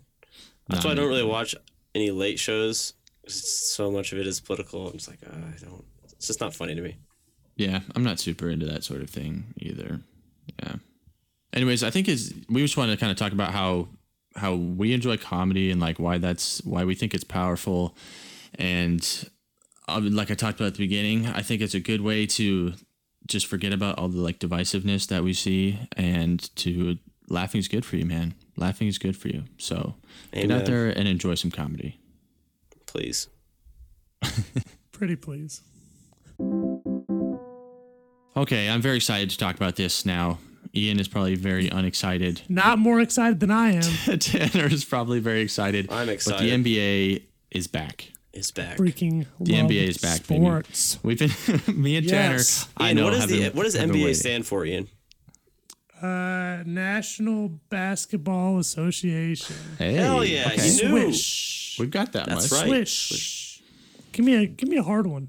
Speaker 2: That's
Speaker 1: Nah,
Speaker 2: why I don't really watch any late shows. So much of it is political. I'm just like, uh, I don't. It's just not funny to me.
Speaker 1: Yeah, I'm not super into that sort of thing either. Yeah. Anyways, I think is we just wanted to kind of talk about how how we enjoy comedy and like why that's why we think it's powerful, and uh, like I talked about at the beginning, I think it's a good way to just forget about all the like divisiveness that we see and to laughing is good for you, man. Laughing is good for you. So get out there and enjoy some comedy.
Speaker 2: Please.
Speaker 3: Pretty please.
Speaker 1: Okay, I'm very excited to talk about this now. Ian is probably very unexcited.
Speaker 3: Not more excited than I am.
Speaker 1: Tanner is probably very excited.
Speaker 2: I'm excited.
Speaker 1: But the NBA is back.
Speaker 2: It's back.
Speaker 3: Freaking
Speaker 1: The NBA is back, baby.
Speaker 3: sports.
Speaker 1: We've been me and
Speaker 3: Yes.
Speaker 1: Tanner. I know.
Speaker 2: what, is the,
Speaker 1: been-
Speaker 2: what does NBA
Speaker 1: waiting.
Speaker 2: stand for, Ian?
Speaker 3: Uh, National Basketball Association.
Speaker 1: Hey,
Speaker 2: Hell yeah,
Speaker 1: okay.
Speaker 2: you knew.
Speaker 3: Swish.
Speaker 1: We've got that
Speaker 2: That's
Speaker 1: much.
Speaker 2: right.
Speaker 3: Swish. Give me a give me a hard one.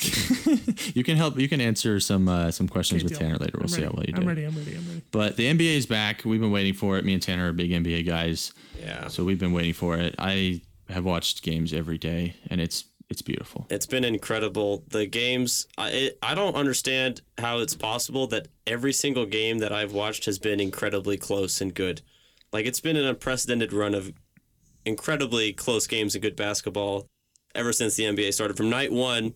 Speaker 1: You can help. You can answer some uh, some questions with
Speaker 3: Deal.
Speaker 1: Tanner later. We'll
Speaker 3: I'm
Speaker 1: see
Speaker 3: ready.
Speaker 1: how well you do.
Speaker 3: I'm ready. I'm ready. I'm ready.
Speaker 1: But the NBA is back. We've been waiting for it. Me and Tanner are big NBA guys,
Speaker 2: Yeah.
Speaker 1: so we've been waiting for it. I have watched games every day, and it's it's beautiful.
Speaker 2: It's been incredible. The games, I it, I don't understand how it's possible that every single game that I've watched has been incredibly close and good. Like it's been an unprecedented run of incredibly close games and good basketball ever since the NBA started. From night one,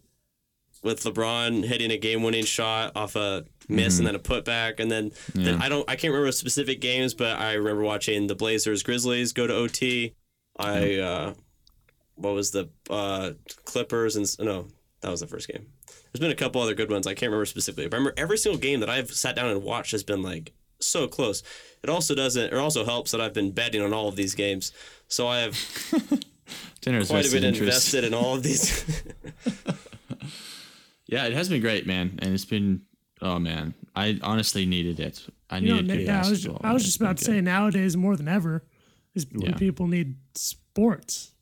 Speaker 2: with LeBron hitting a game-winning shot off a miss and then a putback, and then, then I don't I can't remember specific games, but I remember watching the Blazers Grizzlies go to OT. I uh, what was the uh, Clippers and no, that was the first game. There's been a couple other good ones. I can't remember specifically. But I remember every single game that I've sat down and watched has been like so close. It also doesn't. It also helps that I've been betting on all of these games, so I have
Speaker 1: Tanner's
Speaker 2: quite a bit
Speaker 1: interest.
Speaker 2: invested in all of these.
Speaker 1: Yeah, it has been great, man, and it's been. Oh man, I honestly needed it. I
Speaker 3: You know,
Speaker 1: needed good
Speaker 3: yeah, I was. I was just about to
Speaker 1: good.
Speaker 3: say nowadays more than ever is when
Speaker 1: Yeah.
Speaker 3: people need sports.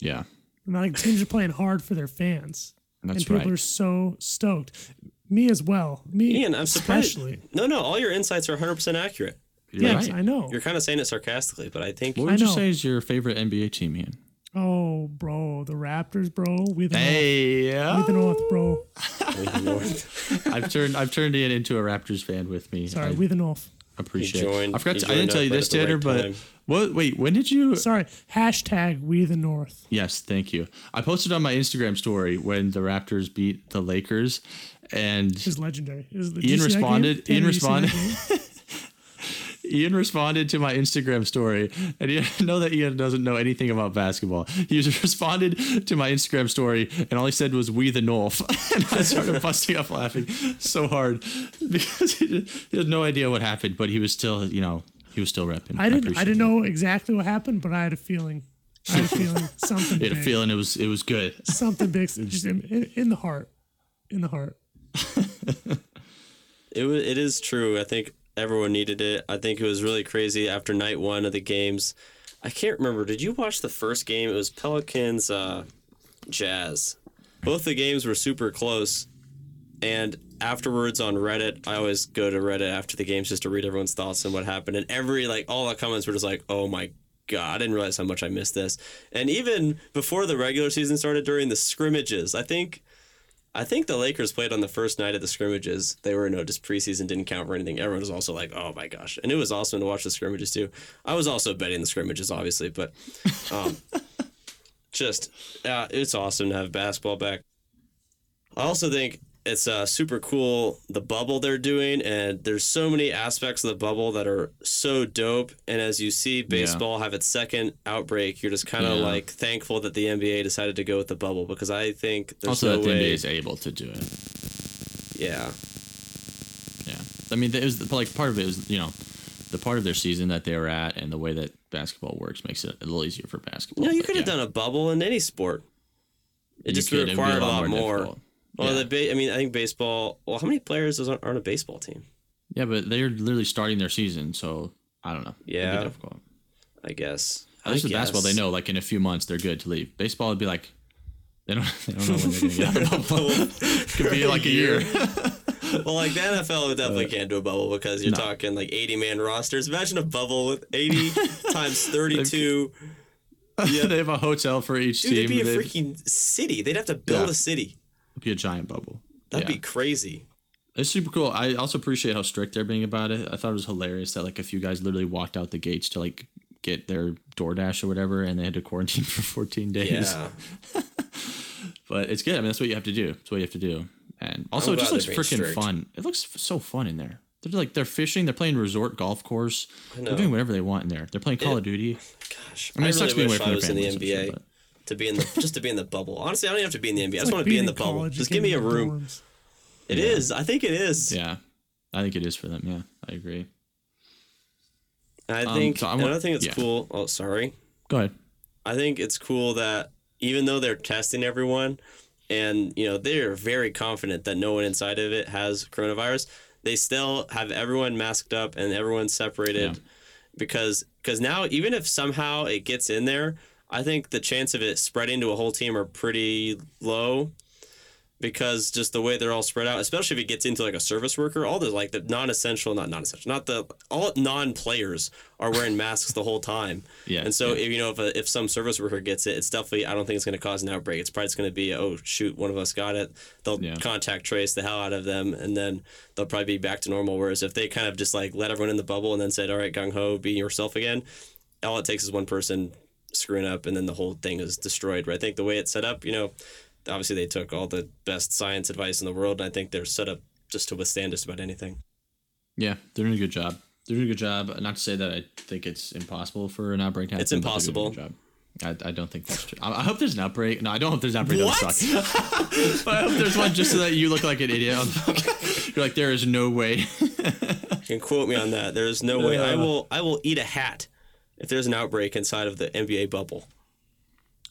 Speaker 1: Yeah,
Speaker 3: I mean, like teams are playing hard for their fans,
Speaker 1: that's
Speaker 3: and people
Speaker 1: right.
Speaker 3: are so stoked. Me as well. Me
Speaker 2: Ian, I'm surprised.
Speaker 3: especially.
Speaker 2: No, no, all your insights are 100 percent accurate.
Speaker 1: You're
Speaker 3: Yes,
Speaker 1: right.
Speaker 3: I know.
Speaker 2: You're kind of saying it sarcastically, but I think
Speaker 1: What
Speaker 3: I
Speaker 1: would you
Speaker 3: know.
Speaker 1: say is your favorite NBA team, Ian?
Speaker 3: Oh, bro, the Raptors, bro. We the
Speaker 1: Hey,
Speaker 3: North. We the North, bro.
Speaker 1: I've turned I've turned Ian into a Raptors fan with me.
Speaker 3: Sorry,
Speaker 1: I
Speaker 3: we the North.
Speaker 1: appreciate.
Speaker 2: He
Speaker 1: it. I forgot. To, I didn't tell you this,
Speaker 2: at the right
Speaker 1: Tanner, but
Speaker 2: time.
Speaker 1: What? Wait, when did you?
Speaker 3: Sorry. Hashtag we the North.
Speaker 1: Yes, thank you. I posted on my Instagram story when the Raptors beat the Lakers, and
Speaker 3: It was legendary. Was,
Speaker 1: Ian
Speaker 3: you see that game?
Speaker 1: responded- Ian responded- Ian responded to my Instagram story, and you know that Ian doesn't know anything about basketball. He responded to my Instagram story, and all he said was "We the North," and I started busting up laughing so hard because he, he had no idea what happened, but he was still, you know, he was still repping.
Speaker 3: I didn't. I
Speaker 1: appreciate
Speaker 3: didn't know exactly what happened, but I had a feeling. I had a feeling something
Speaker 1: He had a
Speaker 3: big.
Speaker 1: feeling it was it was good.
Speaker 3: Something big, just in, in, in the heart, in the heart.
Speaker 2: It was, it is true. I think everyone needed it. I think it was really crazy after night one of the games. I can't remember. Did you watch the first game? It was Pelicans uh, Jazz. Both the games were super close. And afterwards on Reddit, I always go to Reddit after the games just to read everyone's thoughts and what happened. And every like all the comments were just like, "Oh my god, I didn't realize how much I missed this." And even before the regular season started, during the scrimmages, I think I think the Lakers played on the first night of the scrimmages. They were no just preseason didn't count for anything. Everyone was also like, "Oh my gosh!" And it was awesome to watch the scrimmages too. I was also betting the scrimmages, obviously, but um, just uh, it's awesome to have basketball back. I also think it's uh, super cool the bubble they're doing, and there's so many aspects of the bubble that are so dope. And as you see baseball have its second outbreak, you're just kind of
Speaker 1: Yeah.
Speaker 2: like thankful that the NBA decided to go with the bubble because I think there's
Speaker 1: Also,
Speaker 2: no
Speaker 1: that the
Speaker 2: way.
Speaker 1: NBA is able to do it.
Speaker 2: Yeah,
Speaker 1: Yeah, I mean, it was like part of it was you know the part of their season that they were at, and the way that basketball works makes it a little easier for basketball.
Speaker 2: no, you could have
Speaker 1: yeah,
Speaker 2: done a bubble in any sport. It
Speaker 1: you
Speaker 2: just
Speaker 1: could.
Speaker 2: would require a lot more.
Speaker 1: difficult.
Speaker 2: Well,
Speaker 1: yeah.
Speaker 2: the ba- I mean, I think baseball. Well, how many players on, are on a baseball team?
Speaker 1: yeah, but they're literally starting their season, so I don't know. It'd be
Speaker 2: Yeah.
Speaker 1: difficult.
Speaker 2: I guess.
Speaker 1: At least
Speaker 2: I
Speaker 1: with basketball, they know like in a few months they're good to leave. Baseball would be like they don't they don't know when they're gonna get out of. Could be like a year.
Speaker 2: Well, like the NFL definitely uh, can't do a bubble because you're
Speaker 1: no.
Speaker 2: talking like 80 man rosters. Imagine a bubble with 80 times 32.
Speaker 1: yeah, they have a hotel for each
Speaker 2: Dude,
Speaker 1: team.
Speaker 2: it'd be a
Speaker 1: They'd-
Speaker 2: freaking city. They'd have to build
Speaker 1: Yeah.
Speaker 2: a city.
Speaker 1: It'd be a giant bubble.
Speaker 2: That'd
Speaker 1: Yeah.
Speaker 2: be crazy.
Speaker 1: It's super cool. I also appreciate how strict they're being about it. I thought it was hilarious that like a few guys literally walked out the gates to like get their DoorDash or whatever, and they had to quarantine for 14 days.
Speaker 2: Yeah.
Speaker 1: But it's good. I mean, that's what you have to do. That's what you have to do. And also,
Speaker 2: I'm
Speaker 1: it just looks freaking fun. It looks f- so fun in there. They're like they're fishing. They're playing resort golf course. They're doing whatever they want in there. They're playing Call of Duty.
Speaker 2: Gosh.
Speaker 1: I mean, it sucks being away from
Speaker 2: I
Speaker 1: their
Speaker 2: in the NBA
Speaker 1: but-
Speaker 2: to be in the just to be in the bubble. Honestly, I don't even have to be in the NBA. I just
Speaker 3: It's
Speaker 2: want to be in the bubble.
Speaker 3: college, you
Speaker 2: Just give me a
Speaker 3: leave the
Speaker 2: room.
Speaker 3: dorms.
Speaker 2: It is. I think it is.
Speaker 1: Yeah, I think it is for them. Yeah, I agree.
Speaker 2: And I
Speaker 1: Um,
Speaker 2: think
Speaker 1: so I want-
Speaker 2: another thing that's
Speaker 1: yeah.
Speaker 2: cool. Oh, sorry.
Speaker 1: Go ahead.
Speaker 2: I think it's cool that even though they're testing everyone and you know they're very confident that no one inside of it has coronavirus, they still have everyone masked up and everyone separated
Speaker 1: Yeah.
Speaker 2: because because now even if somehow it gets in there, I think the chance of it spreading to a whole team are pretty low because just the way they're all spread out, especially if it gets into like a service worker, all the like the non-essential, not non-essential, not the all non-players are wearing masks the whole time.
Speaker 1: Yeah,
Speaker 2: And so
Speaker 1: yeah.
Speaker 2: if you know if a, if some service worker gets it, it's definitely I don't think it's going to cause an outbreak. It's probably just going to be oh shoot, one of us got it. They'll
Speaker 1: Yeah.
Speaker 2: contact trace the hell out of them, and then they'll probably be back to normal. Whereas if they kind of just like let everyone in the bubble and then said all right, gung ho, be yourself again, all it takes is one person screwing up, and then the whole thing is destroyed. But I think the way it's set up, you know, obviously they took all the best science advice in the world, and I think they're set up just to withstand just about anything.
Speaker 1: Yeah, they're doing a good job. They're doing a good job. Not to say that I think it's impossible for an outbreak to happen.
Speaker 2: It's
Speaker 1: but they're doing a
Speaker 2: impossible.
Speaker 1: I, I don't think that's true. I, hope there's an outbreak. No, I don't hope there's an outbreak.
Speaker 2: What?
Speaker 1: but I hope there's one just so that you look like an idiot. You're like, there is no way.
Speaker 2: You can quote me on that. There's no way I
Speaker 3: Uh.
Speaker 2: will I will eat a hat if there's an outbreak inside of the NBA bubble.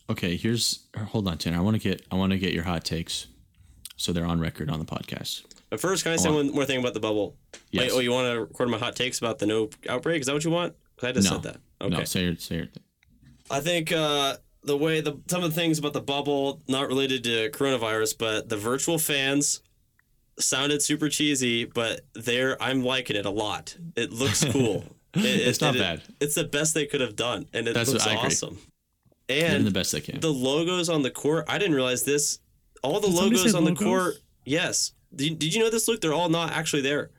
Speaker 1: Okay, here's hold on, Tanner. I want to get I want to get your hot takes, so they're on record on the podcast.
Speaker 2: But first, can I say
Speaker 1: Hold on.
Speaker 2: one more thing about the bubble?
Speaker 1: Yes.
Speaker 2: Wait, oh, you want to record my hot takes about the no outbreak? Is that what you want? I just
Speaker 1: No,
Speaker 2: said that. Okay.
Speaker 1: no, say your say your.
Speaker 2: I think uh, the way the some of the things about the bubble, not related to coronavirus, but the virtual fans sounded super cheesy, but they're I'm liking it a lot. It looks cool. It-
Speaker 1: It's
Speaker 2: it-
Speaker 1: not
Speaker 2: it-
Speaker 1: bad.
Speaker 2: It's the best they could have done, and it
Speaker 1: That's
Speaker 2: looks
Speaker 1: what
Speaker 2: awesome. And
Speaker 1: the best they can.
Speaker 2: the logos on the court, I didn't realize this. All the
Speaker 3: Did
Speaker 2: logos
Speaker 3: say
Speaker 2: on the
Speaker 3: logos?
Speaker 2: court, yes. Did, did you know this? Look, they're all not actually there.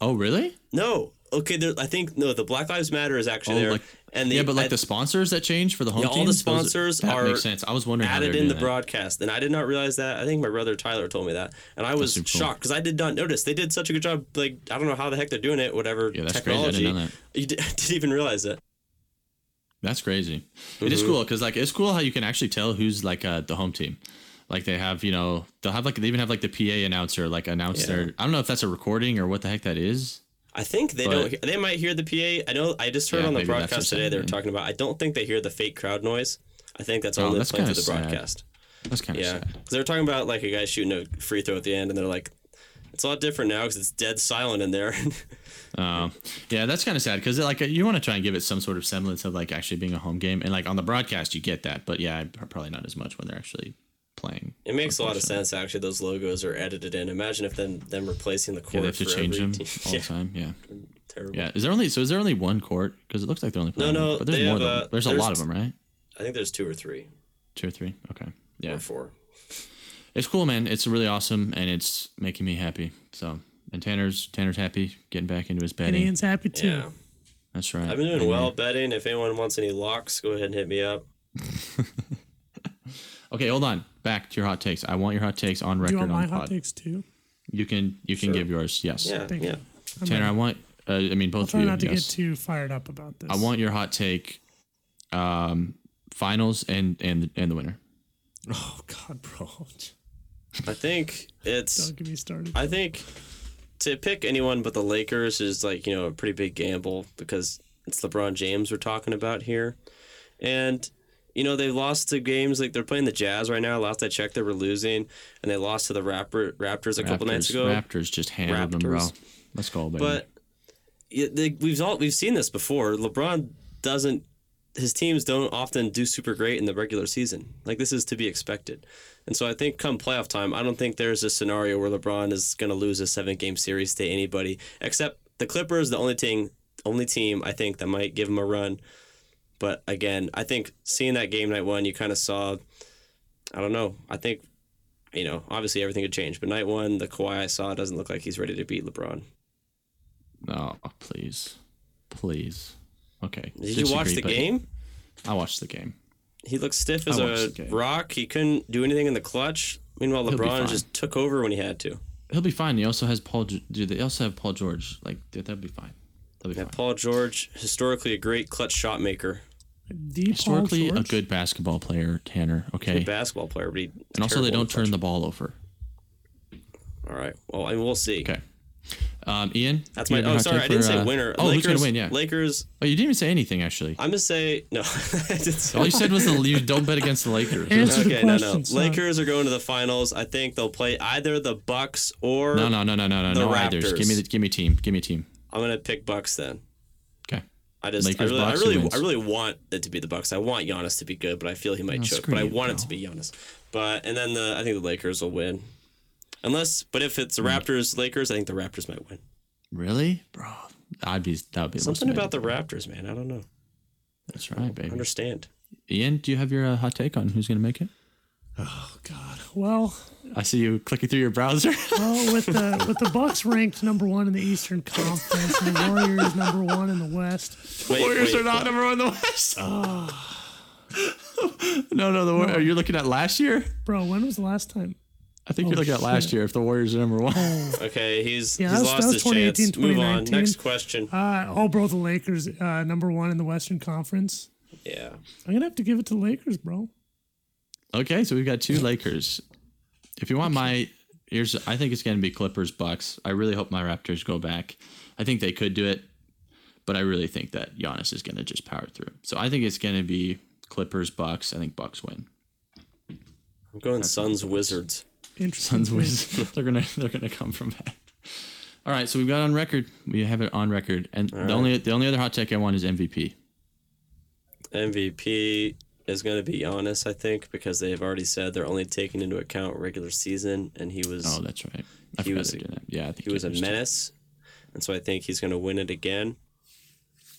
Speaker 1: oh, really?
Speaker 2: No. Okay, I think no. The Black Lives Matter is actually
Speaker 1: Oh,
Speaker 2: there,
Speaker 1: like-
Speaker 2: and the,
Speaker 1: yeah, but like
Speaker 2: I-
Speaker 1: the sponsors that change for the home
Speaker 2: Yeah, all the
Speaker 1: those-
Speaker 2: sponsors
Speaker 1: that
Speaker 2: are
Speaker 1: makes sense. I was wondering
Speaker 2: added in the
Speaker 1: that.
Speaker 2: broadcast, and I did not realize that. I think my brother Tyler told me that, and I was shocked because I did not notice. They did such a good job. Like I don't know how the heck they're doing it. Whatever
Speaker 1: Yeah, that's crazy. I
Speaker 2: technology,
Speaker 1: didn't know that.
Speaker 2: you did, didn't even realize it.
Speaker 1: That's crazy. It is
Speaker 2: Mhm.
Speaker 1: cool because like it's cool how you can actually tell who's like uh, the home team. Like they have, you know, they'll have like they even have like the PA announcer like announce
Speaker 2: Yeah.
Speaker 1: their. I don't know if that's a recording or what the heck that is.
Speaker 2: I think they
Speaker 1: But-
Speaker 2: don't. They might hear the PA. I know. I just heard
Speaker 1: Yeah,
Speaker 2: on the broadcast today they were talking about. I don't think they hear the fake crowd noise. I think that's
Speaker 1: Oh,
Speaker 2: only
Speaker 1: that's
Speaker 2: playing through the
Speaker 1: sad.
Speaker 2: broadcast.
Speaker 1: That's kind of
Speaker 2: Yeah, they were talking about like a guy shooting a free throw at the end, and they're like, "It's a lot different now because it's dead silent in there."
Speaker 1: Um, yeah, that's kind of sad because like you want to try and give it some sort of semblance of like actually being a home game, and like on the broadcast you get that, but yeah, probably not as much when they're actually playing.
Speaker 2: It makes a lot of sense actually. Those logos are edited in. Imagine if then them replacing the
Speaker 1: Yeah,
Speaker 2: court
Speaker 1: they have to change them
Speaker 2: team.
Speaker 1: all the time. Yeah,
Speaker 2: terrible.
Speaker 1: yeah. Is there only so is there only one court? Because it looks like they're only playing
Speaker 2: no,
Speaker 1: one, but there's more
Speaker 2: have,
Speaker 1: than
Speaker 2: uh,
Speaker 1: there's a lot of them, right?
Speaker 2: I think there's two or three
Speaker 1: Two or three. Okay. Yeah,
Speaker 2: or four.
Speaker 1: it's cool, man. It's really awesome, and it's making me happy. So, and Tanner's Tanner's happy getting back into his betting.
Speaker 3: And
Speaker 1: betting.
Speaker 3: Ian's happy too.
Speaker 2: Yeah,
Speaker 1: That's right.
Speaker 2: I've been doing
Speaker 1: And-
Speaker 2: well betting. If anyone wants any locks, go ahead and hit me up.
Speaker 1: Okay, hold on. Back to your hot takes. I want your hot takes on
Speaker 3: Do
Speaker 1: record
Speaker 3: you want
Speaker 1: on
Speaker 3: my
Speaker 1: pod.
Speaker 3: hot takes too?
Speaker 1: You can you can
Speaker 2: Sure.
Speaker 1: give yours. Yes.
Speaker 2: Yeah,
Speaker 3: Thank
Speaker 2: yeah.
Speaker 3: you. I'm
Speaker 1: Tanner, I
Speaker 3: ready.
Speaker 1: want. Uh, I mean, both
Speaker 3: Try
Speaker 1: of you.
Speaker 3: not to
Speaker 1: yes.
Speaker 3: get too fired up about this.
Speaker 1: I want your hot take. Um, finals and and and the winner.
Speaker 3: Oh God, bro!
Speaker 2: I think it's.
Speaker 3: Don't get me started.
Speaker 2: I think to pick anyone but the Lakers is like you know a pretty big gamble because it's LeBron James we're talking about here, and you know they've lost to games like they're playing the Jazz right now. Last I checked, they were losing, and they lost to the Raptor, Raptors a couple nights ago.
Speaker 1: Raptors just handled them, bro.
Speaker 2: Raptors.
Speaker 1: Let's go, baby.
Speaker 2: But yeah, they, we've all we've seen this before. LeBron doesn't. His teams don't often do super great in the regular season. Like this is to be expected, and so I think come playoff time, I don't think there's a scenario where LeBron is going to lose a seven game series to anybody except the Clippers. The only thing, only team I think that might give him a run. But again, I think seeing that game night one, you kind of saw. I don't know. I think, you know, obviously everything could change, but night one, the Kawhi I saw doesn't look like he's ready to beat LeBron.
Speaker 1: no, please, please. Okay.
Speaker 2: Did you watch the game?
Speaker 1: I watched the game.
Speaker 2: He looked stiff as a rock. He couldn't do anything in the clutch. Meanwhile,
Speaker 1: He'll
Speaker 2: LeBron just took over when he had to.
Speaker 1: He'll be fine. He also has Paul. Dude, they also have Paul George. Like, dude, that'll be fine. That'll be
Speaker 2: Yeah,
Speaker 1: fine.
Speaker 2: Paul George, historically a great clutch shot maker,
Speaker 3: The Paul
Speaker 1: Historically, a good basketball player, Tanner. Okay.
Speaker 2: good basketball player, but he
Speaker 1: and also, they don't turn the ball over.
Speaker 2: All right. Well, and we'll see.
Speaker 1: Okay. Um, Ian.
Speaker 2: That's my. Oh, sorry,
Speaker 1: take
Speaker 2: I didn't
Speaker 1: for,
Speaker 2: say
Speaker 1: uh,
Speaker 2: winner.
Speaker 1: Oh,
Speaker 2: Lakers,
Speaker 1: who's gonna win? Yeah.
Speaker 2: Lakers.
Speaker 1: Oh, you didn't even say anything actually.
Speaker 2: I'm gonna say no. I didn't say-
Speaker 1: All you said was the you don't bet against the Lakers.
Speaker 3: Answer the
Speaker 2: okay, no, no.
Speaker 3: question, son.
Speaker 2: Lakers are going to the finals. I think they'll play either the Bucks or
Speaker 1: No, no, no, no, no, no,
Speaker 2: The
Speaker 1: no. Either. Give me, the, give me team. Give me team.
Speaker 2: I'm gonna pick Bucks then. I just,
Speaker 1: Lakers,
Speaker 2: I really,
Speaker 1: Bucks,
Speaker 2: I really. I really want it to be the Bucks. I want Giannis to be good, but I feel he might
Speaker 1: Oh,
Speaker 2: choke. But I
Speaker 1: you,
Speaker 2: want it to be Giannis. But and then the, I think the Lakers will win, unless. But if it's the Raptors, Lakers, I think the Raptors might win.
Speaker 1: Really, bro? I'd be. That would be
Speaker 2: Something about the Raptors, man. I don't know.
Speaker 1: That's right, baby.
Speaker 2: Understand?
Speaker 1: Ian, do you have your uh, hot take on who's gonna make it?
Speaker 3: Oh God. Well,
Speaker 1: I see you clicking through your browser.
Speaker 3: well, with the with the Bucks ranked number one in the Eastern Conference and the Warriors number one in the West.
Speaker 2: Wait,
Speaker 1: Warriors
Speaker 2: wait,
Speaker 1: are not number one in the West. Oh. no, no, the War- are you looking at last year?
Speaker 3: Bro, when was the last time?
Speaker 1: I think you're
Speaker 3: Oh,
Speaker 1: looking at last
Speaker 3: shit.
Speaker 1: year. If the Warriors are number one,
Speaker 2: Okay, he's
Speaker 3: Yeah,
Speaker 2: he's
Speaker 3: that was-
Speaker 2: lost
Speaker 3: that was
Speaker 2: his chance.
Speaker 3: 2018,
Speaker 2: Move on.
Speaker 3: 2019.
Speaker 2: Next question.
Speaker 3: Uh, oh, bro, the Lakers uh, number one in the Western Conference.
Speaker 2: Yeah.
Speaker 3: I'm gonna have to give it to the Lakers, bro.
Speaker 1: Okay. So we've got two Lakers. If you want my, here's I think it's going to be Clippers Bucks. I really hope my Raptors go back. I think they could do it, but I really think that Giannis is going to just power through. So I think it's going to be Clippers Bucks. I think Bucks win.
Speaker 2: I'm going Suns Wizards.
Speaker 1: Suns win. they're gonna they're gonna come from that. All right, so we've got it on record. We have it on record, and the only the only other hot take I want is MVP.
Speaker 2: MVP is going to be Giannis, I think, because they have already said they're only taking into account regular season, and he was
Speaker 1: Oh, that's right. I
Speaker 2: He was
Speaker 1: they
Speaker 2: a-
Speaker 1: that. Yeah, I think
Speaker 2: he was a menace, and so I think he's going to win it again,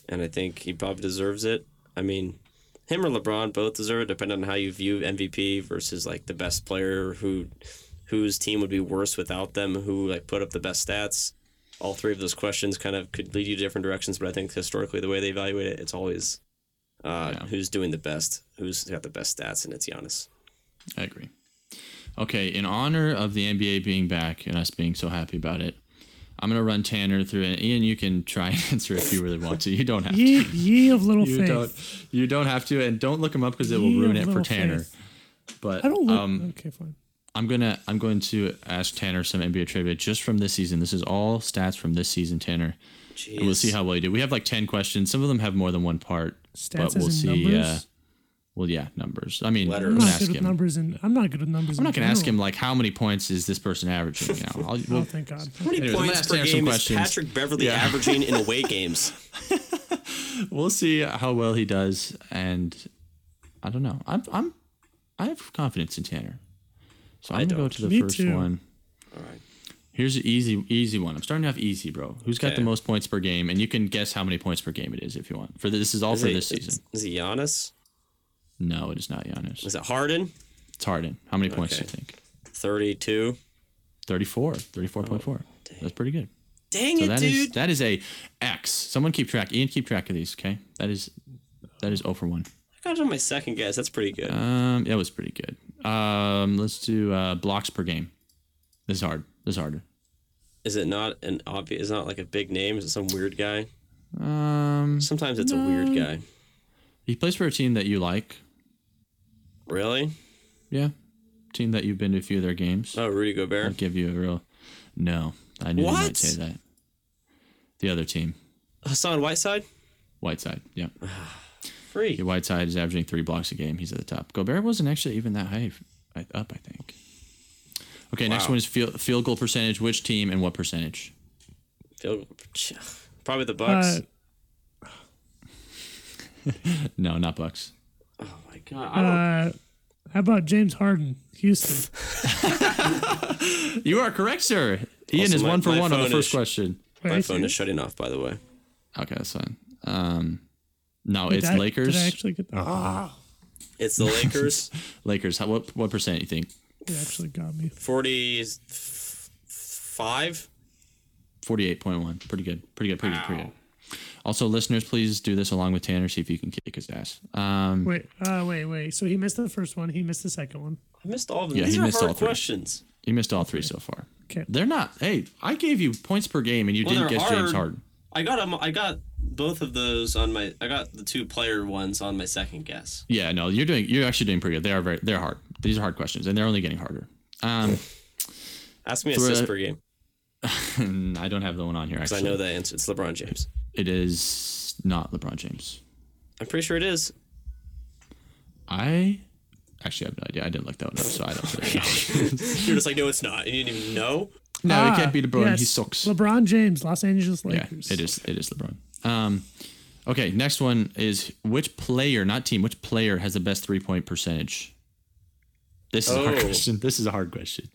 Speaker 2: and I think he probably deserves it. I mean, him or LeBron both deserve it, depending on how you view MVP versus like the best player who whose team would be worse without them, who like put up the best stats. All three of those questions kind of could lead you to different directions, but I think historically the way they evaluate it, it's always uh,
Speaker 1: Yeah.
Speaker 2: who's doing the best, who's got the best stats, and it's Giannis.
Speaker 1: I agree. Okay, in honor of the NBA being back and us being so happy about it, I'm gonna run Tanner through it. Ian, you can try and answer if you really want to. You don't have to.
Speaker 3: Ye, ye of little
Speaker 1: You
Speaker 3: faith.
Speaker 1: don't. You don't have to, and don't look him up because it will ruin it for Tanner.
Speaker 3: faith.
Speaker 1: But
Speaker 3: I don't look.
Speaker 1: um,
Speaker 3: okay, fine.
Speaker 1: I'm gonna I'm going to ask Tanner some NBA trivia just from this season. This is all stats from this season, Tanner.
Speaker 2: Jeez.
Speaker 1: And we'll see how well you do. We have like ten questions. Some of them have more than one part,
Speaker 3: Stats
Speaker 1: but we'll
Speaker 3: in
Speaker 1: see.
Speaker 3: numbers.
Speaker 1: Uh, well, yeah, numbers. I mean,
Speaker 2: Letters.
Speaker 1: I'm
Speaker 3: I'm not
Speaker 1: ask
Speaker 3: good with
Speaker 1: him.
Speaker 3: numbers, and I'm not good with numbers.
Speaker 1: I'm not gonna ask him like how many points is this person averaging. You know, I'll,
Speaker 3: Oh,
Speaker 1: we'll,
Speaker 3: thank God.
Speaker 2: How many
Speaker 1: Anyways,
Speaker 2: points per
Speaker 1: Tanner some
Speaker 2: game is. Patrick Beverley
Speaker 1: Yeah.
Speaker 2: averaging in away games?
Speaker 1: we'll see how well he does, and I don't know. I'm I'm I have confidence in Tanner, so I'm
Speaker 2: I
Speaker 1: gonna go to the
Speaker 3: Me
Speaker 1: first
Speaker 3: too.
Speaker 1: one.
Speaker 2: All right.
Speaker 1: Here's an easy easy one. I'm starting to have easy, bro. Who's got the most points per game? And you can guess how many points per game it is if you want. For this is all
Speaker 2: Is
Speaker 1: for
Speaker 2: it-
Speaker 1: this season.
Speaker 2: Is it Giannis?
Speaker 1: No, it is not Giannis.
Speaker 2: Is it Harden?
Speaker 1: It's Harden. How many points do you think?
Speaker 2: 32.
Speaker 1: 34. 34.4. That's pretty good.
Speaker 2: Dang
Speaker 1: So
Speaker 2: it,
Speaker 1: that is
Speaker 2: dude.
Speaker 1: that is a X. Someone keep track. Ian, keep track of these. Okay, that is that is 0 for one.
Speaker 2: I got it on my second guess. That's pretty good.
Speaker 1: Um, that was pretty good. Um, let's do uh, blocks per game. This is hard. Is harder.
Speaker 2: is it not an obvious? Is it not like a big name? Is it some weird guy?
Speaker 1: Um,
Speaker 2: Sometimes it's a weird guy.
Speaker 1: he plays for a team that you like.
Speaker 2: Really?
Speaker 1: Yeah, team that you've been to a few of their games.
Speaker 2: Oh, Rudy
Speaker 1: I'll
Speaker 2: Gobert.
Speaker 1: give you a real. No, I knew you might say that. The other team,
Speaker 2: Hassan Whiteside.
Speaker 1: Whiteside. Yeah,
Speaker 2: Free.
Speaker 1: Yeah, Whiteside is averaging three blocks a game. He's at the top. Gobert wasn't actually even that high up, I think. Okay, next one is field, field goal percentage. Which team and what percentage?
Speaker 2: Field- Probably the Bucks.
Speaker 3: Uh,
Speaker 1: No, not Bucks.
Speaker 2: oh my god. I don't.
Speaker 3: uh, how about James Harden, Houston?
Speaker 1: You are correct, sir. Ian
Speaker 2: Also,
Speaker 1: is
Speaker 2: my-
Speaker 1: one for one on the first
Speaker 2: is-
Speaker 1: question.
Speaker 2: My phone
Speaker 3: see.
Speaker 2: is shutting off. By the way.
Speaker 1: Okay, that's fine. Um, no,
Speaker 3: Did
Speaker 1: it's
Speaker 3: I-
Speaker 1: Lakers.
Speaker 3: Did I actually get that? Ah,
Speaker 2: It's the Lakers.
Speaker 1: Lakers. How, what what percent you think?
Speaker 3: It actually got me.
Speaker 2: Forty-five.
Speaker 1: Forty-eight point one. Pretty good. Pretty good. Pretty good. Pretty good. Also, listeners, please do this along with Tanner. See if you can kick his ass. Um,
Speaker 3: Wait, uh, wait, wait. So he missed the first one. He missed the second one.
Speaker 2: I missed all of them.
Speaker 1: Yeah,
Speaker 2: These
Speaker 1: he
Speaker 2: are
Speaker 1: missed
Speaker 2: hard
Speaker 1: all three.
Speaker 2: questions.
Speaker 1: you missed all three so far.
Speaker 3: Okay.
Speaker 1: They're not. Hey, I gave you points per game, and you
Speaker 2: Well,
Speaker 1: didn't
Speaker 2: they're
Speaker 1: guess James
Speaker 2: hard.
Speaker 1: Harden.
Speaker 2: I got 'em- I got both of those on my. I got the two player ones on my second guess.
Speaker 1: Yeah, no, you're doing. You're actually doing pretty good. They are very. They're hard. These are hard questions, and they're only getting harder. Um,
Speaker 2: Ask me
Speaker 1: For
Speaker 2: assists
Speaker 1: a-
Speaker 2: per game
Speaker 1: I don't have the one on here.
Speaker 2: because I know the answer. It's LeBron James.
Speaker 1: it is not LeBron James.
Speaker 2: I'm pretty sure it is.
Speaker 1: I actually have no idea. I didn't look that one up, so I don't really know.
Speaker 2: You're just like, no, it's not. You didn't even know.
Speaker 1: no,
Speaker 3: Ah,
Speaker 1: it can't be LeBron. He sucks.
Speaker 3: LeBron James, Los Angeles Lakers.
Speaker 1: Yeah, it is. It is LeBron. Um, okay, next one is which player, not team, which player has the best three point percentage? This is a hard
Speaker 2: Oh.
Speaker 1: question. This is a hard question.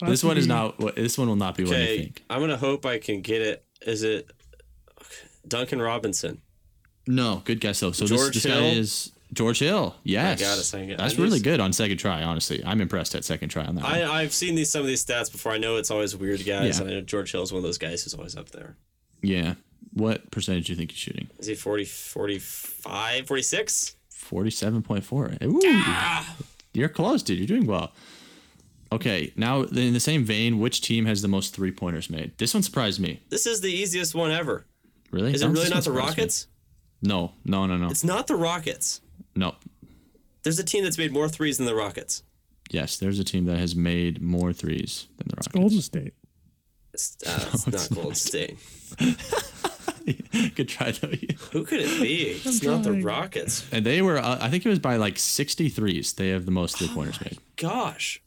Speaker 3: Well,
Speaker 1: this one is not. This one will not be what you
Speaker 2: Okay,
Speaker 1: think.
Speaker 2: I'm gonna hope I can get it. Is it Duncan Robinson?
Speaker 1: No, good guess though. So
Speaker 2: George
Speaker 1: this, this guy
Speaker 2: Hill?
Speaker 1: is George Hill. Yes,
Speaker 2: got it, second-
Speaker 1: That's
Speaker 2: I
Speaker 1: really
Speaker 2: just-
Speaker 1: good on second try. Honestly, I'm impressed at second try on that. one.
Speaker 2: I I've seen these some of these stats before. I know it's always weird guys,
Speaker 1: Yeah.
Speaker 2: and I know George Hill is one of those guys who's always up there.
Speaker 1: Yeah. What percentage do you think he's shooting?
Speaker 2: Is he 40, 45, 46?
Speaker 1: Forty-seven point four. Ooh, you're close, dude. You're doing well. Okay, now in the same vein, which team has the most three pointers made? This one surprised me.
Speaker 2: This is the easiest one ever.
Speaker 1: Really?
Speaker 2: Is it really not the
Speaker 1: surprised me.
Speaker 2: Rockets?
Speaker 1: No, no, no, no,
Speaker 2: It's not the Rockets.
Speaker 1: no.
Speaker 2: There's a team that's made more threes than the Rockets.
Speaker 1: Yes, there's a team that has made more threes than the Rockets.
Speaker 3: Golden State.
Speaker 2: It's, uh, it's not Golden State.
Speaker 1: Good try though.
Speaker 2: Who could it be? It's not the. Rockets.
Speaker 1: And they were, uh, I think it was by like 63s. They have the most three pointers made.
Speaker 2: Gosh,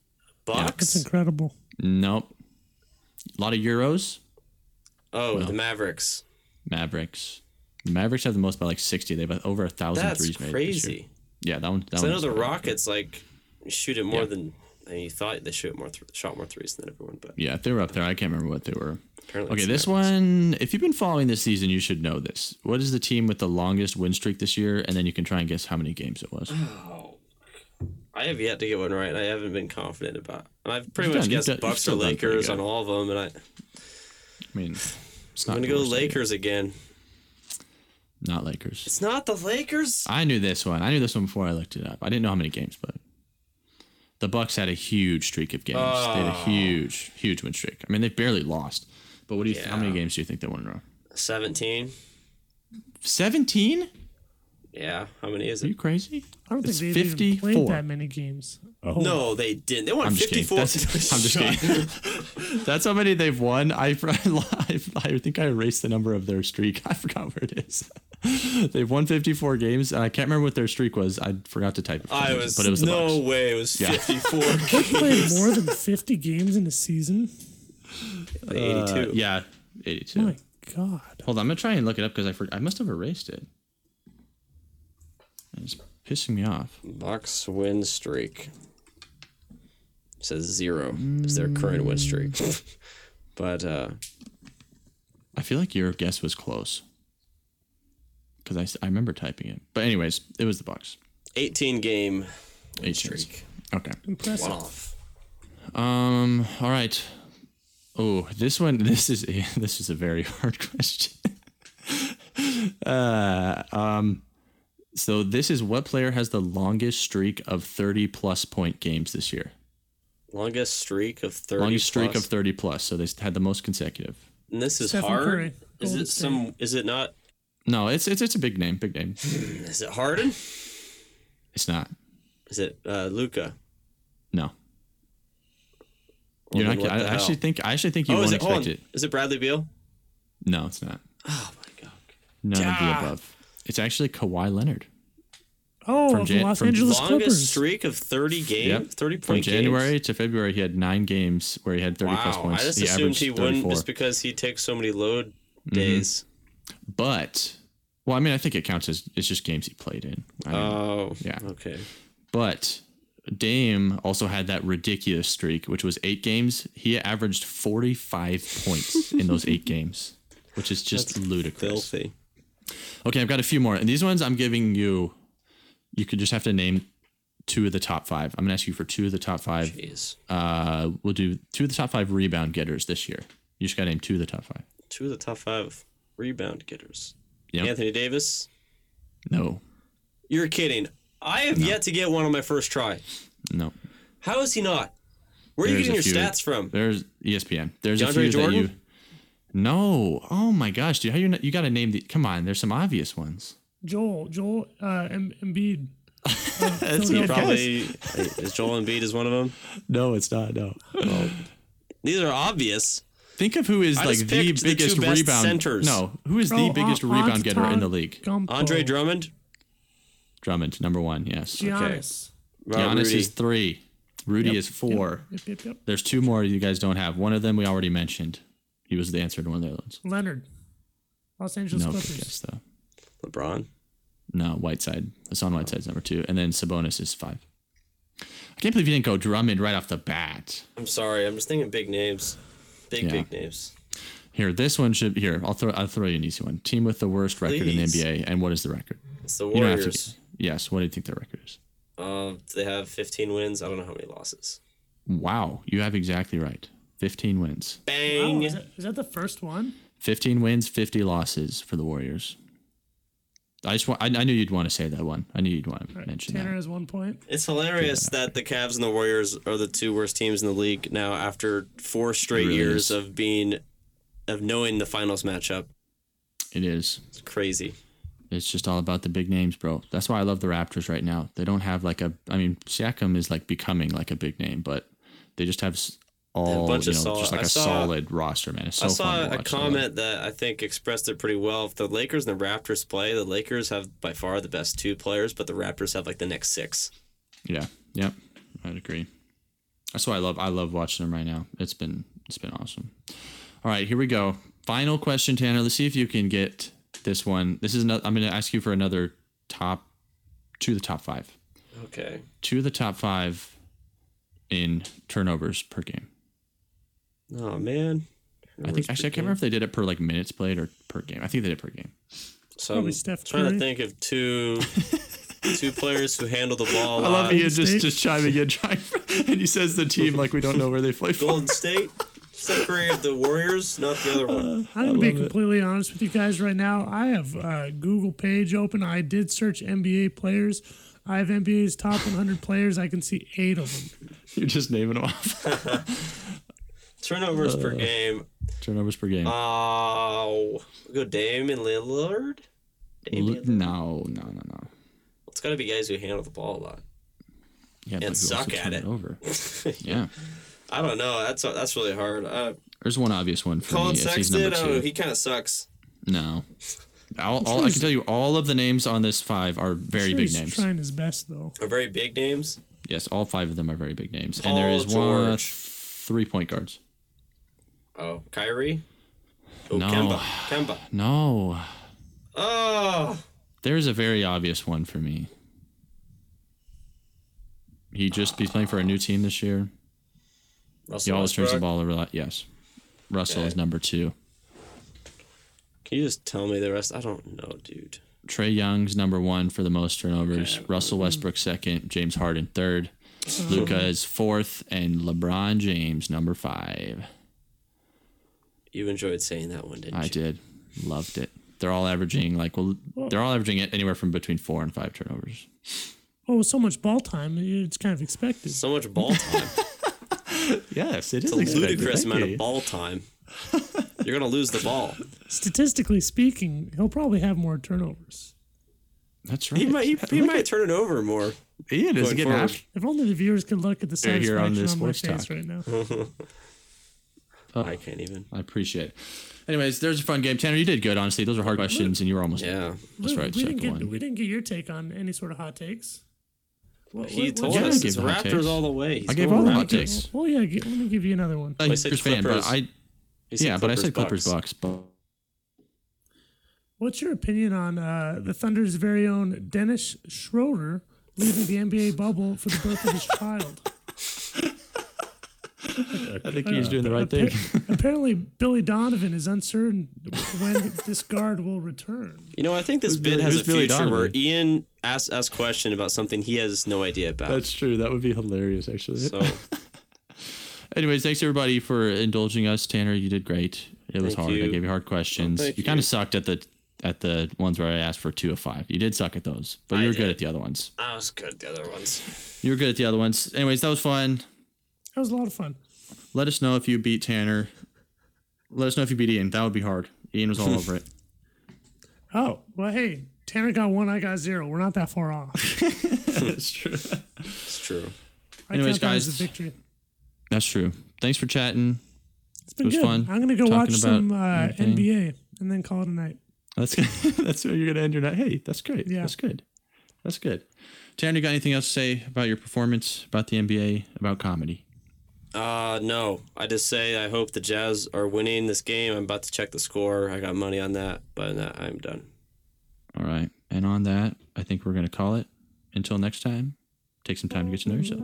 Speaker 2: Bucks.
Speaker 3: That's incredible.
Speaker 1: Nope. A lot of Euros.
Speaker 2: Oh, the Mavericks.
Speaker 1: Mavericks. The Mavericks have the most by like 60. They have over a thousand
Speaker 2: That's
Speaker 1: threes made. this year.
Speaker 2: crazy.
Speaker 1: Yeah, that one. That
Speaker 2: 'Cause I know the
Speaker 1: pretty
Speaker 2: Rockets like shoot it more
Speaker 1: Yeah.
Speaker 2: than you thought they shoot more th- shot more threes than everyone, but
Speaker 1: Yeah, they were up there. I can't remember what they were.
Speaker 2: apparently
Speaker 1: Okay, this one, if you've been following this season, you should know this. What is the team with the longest win streak this year? And then you can try and guess how many games it was.
Speaker 2: Oh, I have yet to get one right. I haven't been confident about. And I've pretty
Speaker 1: You've
Speaker 2: much
Speaker 1: done-
Speaker 2: guessed
Speaker 1: done-
Speaker 2: Bucks or
Speaker 1: still done pretty
Speaker 2: Lakers on all of them, and I,
Speaker 1: I mean, it's
Speaker 2: I'm gonna go. Lakers again.
Speaker 1: Not Lakers.
Speaker 2: It's not the Lakers.
Speaker 1: I knew this one. I knew this one before I looked it up. I didn't know how many games, but the Bucks had a huge streak of games. They had a oh. huge, huge win streak. I mean, they barely lost. But what do you? How many games do you think they won in a row?
Speaker 2: Seventeen.
Speaker 1: Seventeen?
Speaker 2: Yeah. How many is it?
Speaker 1: Are you crazy?
Speaker 3: I don't
Speaker 1: It's
Speaker 3: think they've even played that many games. Oh,
Speaker 2: No, they didn't. They won
Speaker 1: I'm just
Speaker 2: fifty-four.
Speaker 1: That's, I'm just kidding. That's how many they've won. I, I, I think I erased the number of their streak. I forgot where it is. they've won 54 games, and I can't remember what their streak was. I forgot to type it.
Speaker 2: I was.
Speaker 1: but it was
Speaker 2: no
Speaker 1: Bucks.
Speaker 2: way. It was
Speaker 1: Yeah.
Speaker 2: fifty-four.
Speaker 3: played more than 50 games in a season.
Speaker 2: like Eighty-two.
Speaker 1: Uh, yeah, 82.
Speaker 3: Oh my god.
Speaker 1: Hold on, I'm gonna try and look it up because I for, I must have erased it. It's pissing me off.
Speaker 2: Bucks win streak. says zero is their current win streak. but uh,
Speaker 1: I feel like your guess was close because I, I remember typing it. But anyways, it was the Bucks.
Speaker 2: 18 game win
Speaker 1: 18.
Speaker 2: streak.
Speaker 1: Okay.
Speaker 3: Impressive.
Speaker 2: One off.
Speaker 1: Um. All right. Oh, this one. This is a, this is a very hard question. uh. Um. So this is what player has the longest streak of thirty plus point games this year?
Speaker 2: Longest streak of 30
Speaker 1: Longest streak
Speaker 2: plus.
Speaker 1: of thirty plus. So they had the most consecutive.
Speaker 2: And this is
Speaker 3: Stephen
Speaker 2: hard.
Speaker 3: Curry,
Speaker 2: is
Speaker 3: Golden
Speaker 2: it some is it not
Speaker 1: No, it's it's it's a big name. Big name.
Speaker 2: is it Harden?
Speaker 1: It's not.
Speaker 2: Is it uh Luka?
Speaker 1: No. You're not.
Speaker 2: what
Speaker 1: I actually think I actually think you
Speaker 2: Oh, is
Speaker 1: won't
Speaker 2: it,
Speaker 1: expect
Speaker 2: on.
Speaker 1: it.
Speaker 2: Is it Bradley Beal?
Speaker 1: No, it's not.
Speaker 2: Oh my god.
Speaker 1: None of the
Speaker 2: Ah.
Speaker 1: above. It's actually Kawhi Leonard.
Speaker 3: Oh,
Speaker 1: From Jan-
Speaker 3: the Los
Speaker 1: from
Speaker 3: Angeles
Speaker 2: Longest
Speaker 3: Clippers.
Speaker 2: streak of 30 games,
Speaker 1: Yep.
Speaker 2: 30
Speaker 1: From January
Speaker 2: games.
Speaker 1: to February, he had nine games where he had 30 plus
Speaker 2: Wow,
Speaker 1: points.
Speaker 2: I just
Speaker 1: he
Speaker 2: assumed he
Speaker 1: 34.
Speaker 2: wouldn't just because he takes so many load mm-hmm. days.
Speaker 1: But, well, I mean, I think it counts as it's just games he played in. I mean,
Speaker 2: Oh,
Speaker 1: yeah.
Speaker 2: Okay.
Speaker 1: but Dame also had that ridiculous streak, which was eight games. He averaged 45 points in those eight games, which is just ludicrous.
Speaker 2: Filthy.
Speaker 1: Okay, I've got a few more. And these ones I'm giving you, you could just have to name two of the top five. I'm going to ask you for two of the top five.
Speaker 2: Jeez.
Speaker 1: Uh, we'll do two of the top five rebound getters this year. You just got to name two of the top five.
Speaker 2: Two of the top five rebound getters.
Speaker 1: Yep.
Speaker 2: Anthony Davis.
Speaker 1: No,
Speaker 2: You're kidding. I have yet to get one on my first try.
Speaker 1: no.
Speaker 2: How is he not? Where are you getting your
Speaker 1: few.
Speaker 2: stats from?
Speaker 1: There's ESPN. There's a
Speaker 2: DeAndre
Speaker 1: few that you. No. Oh my gosh, dude. How you? You got to name the. Come on. There's some obvious ones.
Speaker 3: Joel, Joel, uh, Em- Embiid.
Speaker 1: That's
Speaker 3: Phil
Speaker 1: your
Speaker 2: Probably is Joel Embiid is one of them.
Speaker 1: No, it's not. No.
Speaker 2: These are obvious.
Speaker 1: Think of who is
Speaker 2: I
Speaker 1: like the
Speaker 2: picked the
Speaker 1: biggest
Speaker 2: best
Speaker 1: rebound.
Speaker 2: centers.
Speaker 1: No, who is the biggest
Speaker 3: An-
Speaker 1: rebound getter in the
Speaker 3: Antetokounmpo,
Speaker 1: league?
Speaker 2: Andre Drummond.
Speaker 1: Drummond, number one. Yes.
Speaker 3: Giannis.
Speaker 2: Rob
Speaker 1: Giannis
Speaker 2: Rudy.
Speaker 1: is three. Rudy is four.
Speaker 3: Yep, yep, yep.
Speaker 1: There's two more you guys don't have. One of them we already mentioned. He was the answer to one of the other ones.
Speaker 3: Leonard. Los Angeles
Speaker 1: No good
Speaker 3: Clippers.
Speaker 1: guess though.
Speaker 2: LeBron.
Speaker 1: No, Whiteside. Hassan Whiteside's number two, and then Sabonis is five. I can't believe you didn't go Drummond right off the bat.
Speaker 2: I'm sorry. I'm just thinking big names. Big
Speaker 1: Yeah.
Speaker 2: big names.
Speaker 1: Here, this one should here. I'll throw. I'll throw you an easy one. Team with the worst record in the NBA, and what is the record?
Speaker 2: It's the
Speaker 1: You to.
Speaker 2: Warriors.
Speaker 1: Yes. What do you think their record is?
Speaker 2: Um, they have 15 wins. I don't know how many losses.
Speaker 1: Wow, you have exactly right. Fifteen wins.
Speaker 2: Bang.
Speaker 3: Oh, is, that, is that the first one?
Speaker 1: 15 wins, 50 losses for the Warriors. I just want, I, I knew you'd want to say that one. I knew you'd want to mention
Speaker 3: Tanner
Speaker 1: that.
Speaker 3: has one point.
Speaker 2: It's hilarious that the Cavs and the Warriors are the two worst teams in the league now after four straight
Speaker 1: really
Speaker 2: years
Speaker 1: is.
Speaker 2: of being of knowing the finals matchup.
Speaker 1: It is.
Speaker 2: It's crazy.
Speaker 1: It's just all about the big names, bro. That's why I love the Raptors right now. They don't have like a. I mean, Siakam is like becoming like a big name, but they just have all
Speaker 2: bunch
Speaker 1: you
Speaker 2: of
Speaker 1: know,
Speaker 2: solid-
Speaker 1: just like
Speaker 2: I
Speaker 1: a
Speaker 2: saw-
Speaker 1: solid roster, man. It's so
Speaker 2: I saw a
Speaker 1: watch. I love
Speaker 2: comment that I think expressed it pretty well. If the Lakers and the Raptors play, the Lakers have by far the best two players, but the Raptors have like the next six.
Speaker 1: Yeah, yep, I'd agree. That's why I love. I love watching them right now. It's been it's been awesome. All right, here we go. Final question, Tanner. Let's see if you can get this one. This is another. I'm going to ask you for another top to the top five.
Speaker 2: Okay.
Speaker 1: To the top five in turnovers per game.
Speaker 2: Oh man.
Speaker 1: I think actually I can't remember if they did it per like minutes played or per game. I think they did per game.
Speaker 2: So
Speaker 3: Probably
Speaker 2: I'm
Speaker 3: Steph
Speaker 2: trying
Speaker 3: Curry.
Speaker 2: to think of two two players who handle the ball.
Speaker 1: I love
Speaker 2: lot.
Speaker 1: Ian just
Speaker 3: State.
Speaker 1: just chiming in, trying, and he says the team like we don't know where they play for.
Speaker 2: Golden State. Steph Curry of the Warriors, not the other one.
Speaker 3: I'm gonna be completely honest with you guys right now. I have uh, Google page open. I did search NBA players. I have NBA's top 100 players. I can see eight of them.
Speaker 1: You're just naming them off.
Speaker 2: Turnovers per
Speaker 1: Uh,
Speaker 2: game.
Speaker 1: Turnovers per game.
Speaker 2: Oh, go Damian Lillard. Damian
Speaker 1: L-
Speaker 2: Lillard.
Speaker 1: no, no, no, no.
Speaker 2: It's got to be guys who handle the ball a lot.
Speaker 1: Yeah, but
Speaker 2: And suck at
Speaker 1: turn
Speaker 2: it.
Speaker 1: Over. Yeah.
Speaker 2: I don't know. That's that's really hard. Uh,
Speaker 1: There's one obvious one for
Speaker 2: Collin
Speaker 1: me. It's he's
Speaker 2: Sexton.
Speaker 1: number
Speaker 2: Oh,
Speaker 1: two.
Speaker 2: he kind of sucks.
Speaker 1: No. All, all, I can tell you, all of the names on this five are very
Speaker 3: Sure
Speaker 1: big
Speaker 3: he's
Speaker 1: names.
Speaker 3: Trying his best though.
Speaker 2: Are very big names.
Speaker 1: Yes, all five of them are very big names, and there is
Speaker 2: Paul
Speaker 1: is one three point guards.
Speaker 2: Oh, Kyrie. Oh,
Speaker 1: No.
Speaker 2: Kemba. Kemba.
Speaker 1: No,
Speaker 2: Oh,
Speaker 1: there's a very obvious one for me. He just he's playing for a new team this year. He
Speaker 2: Russell
Speaker 1: always turns the ball over. a lot. Yes, Russell
Speaker 2: Okay.
Speaker 1: is number two.
Speaker 2: Can you just tell me the rest? I don't know, dude.
Speaker 1: Trae Young's number one for the most turnovers. Russell Westbrook second. James Harden third. Luka is fourth, and LeBron James number five.
Speaker 2: You enjoyed saying that one, didn't
Speaker 1: I
Speaker 2: you?
Speaker 1: I did, loved it. They're all averaging like well, they're all averaging it anywhere from between four and five turnovers.
Speaker 3: Oh, so much ball time, it's kind of expected.
Speaker 2: So much ball time.
Speaker 1: Yes, it is
Speaker 2: It's a ludicrous amount of ball time. You're gonna lose the ball.
Speaker 3: Statistically speaking, he'll probably have more turnovers.
Speaker 1: That's right.
Speaker 2: He might. He, he might
Speaker 1: at-
Speaker 2: turn it over more.
Speaker 1: Ian is getting
Speaker 2: forward.
Speaker 3: If only the viewers could look at the
Speaker 1: They're here
Speaker 3: satisfaction
Speaker 1: on
Speaker 3: on, my face
Speaker 1: talk.
Speaker 3: right now.
Speaker 1: Oh.
Speaker 2: I can't even.
Speaker 1: I appreciate it. Anyways, there's a fun game. Tanner, you did good. Honestly, those were hard questions, and you were almost
Speaker 2: Yeah.
Speaker 1: That's right.
Speaker 3: we didn't get
Speaker 1: one.
Speaker 3: we didn't get your take on any sort of hot takes. What,
Speaker 2: He
Speaker 3: what-
Speaker 2: told
Speaker 3: what's
Speaker 1: Yeah, I
Speaker 2: us
Speaker 1: gave
Speaker 2: it's Raptors
Speaker 1: takes.
Speaker 2: all the way. He's
Speaker 1: I gave all the hot takes.
Speaker 3: Oh yeah, g- let me give you another one.
Speaker 1: a
Speaker 2: I said
Speaker 1: Lakers fan, but
Speaker 2: Clippers.
Speaker 1: I
Speaker 2: He said
Speaker 1: yeah, but I said Clippers
Speaker 2: box.
Speaker 1: Bucks.
Speaker 3: What's your opinion on uh, the Thunder's very own Dennis Schroeder leaving the NBA bubble for the birth of his child?
Speaker 1: I think he's doing the right thing.
Speaker 3: Apparently, Billy Donovan is uncertain when this guard will return.
Speaker 2: You know, I think this
Speaker 1: Who's
Speaker 2: bit
Speaker 1: Billy-
Speaker 2: has a
Speaker 1: who's Billy
Speaker 2: future where
Speaker 1: Donovan?
Speaker 2: Ian asks us a question about something he has no idea about.
Speaker 1: That's true. That would be hilarious, actually.
Speaker 2: so
Speaker 1: Anyways, thanks everybody for indulging us. Tanner, you did great. It was
Speaker 2: Thank
Speaker 1: hard. I gave you hard questions.
Speaker 2: Oh, thank
Speaker 1: you kind of sucked at the at the ones where I asked for two of five. You did suck at those, but
Speaker 2: I
Speaker 1: you were good at the other ones.
Speaker 2: I was good at the other ones.
Speaker 1: You were good at the other ones. Anyways, that was fun.
Speaker 3: That was a lot of fun.
Speaker 1: Let us know if you beat Tanner. Let us know if you beat Ian. That would be hard. Ian was all over it.
Speaker 3: Oh well, hey, Tanner got one, I got zero. We're not that far off.
Speaker 1: That's true.
Speaker 2: It's true.
Speaker 3: I
Speaker 1: Anyways,
Speaker 3: count that
Speaker 1: guys,
Speaker 3: a victory.
Speaker 1: That's true. Thanks for chatting.
Speaker 3: It's been
Speaker 1: was
Speaker 3: good.
Speaker 1: fun
Speaker 3: I'm gonna go watch some uh. NBA and then call it a night.
Speaker 1: That's that's where you're gonna end your night. Hey, that's great.
Speaker 3: Yeah.
Speaker 1: That's good. That's good. Tanner, you got anything else to say about your performance, about the NBA, about comedy?
Speaker 2: Uh no. I just say I hope the Jazz are winning this game. I'm about to check the score. I got money on that, but that I'm done.
Speaker 1: All right. And on that, I think we're gonna call it. Until next time, take some time to get to know yourself.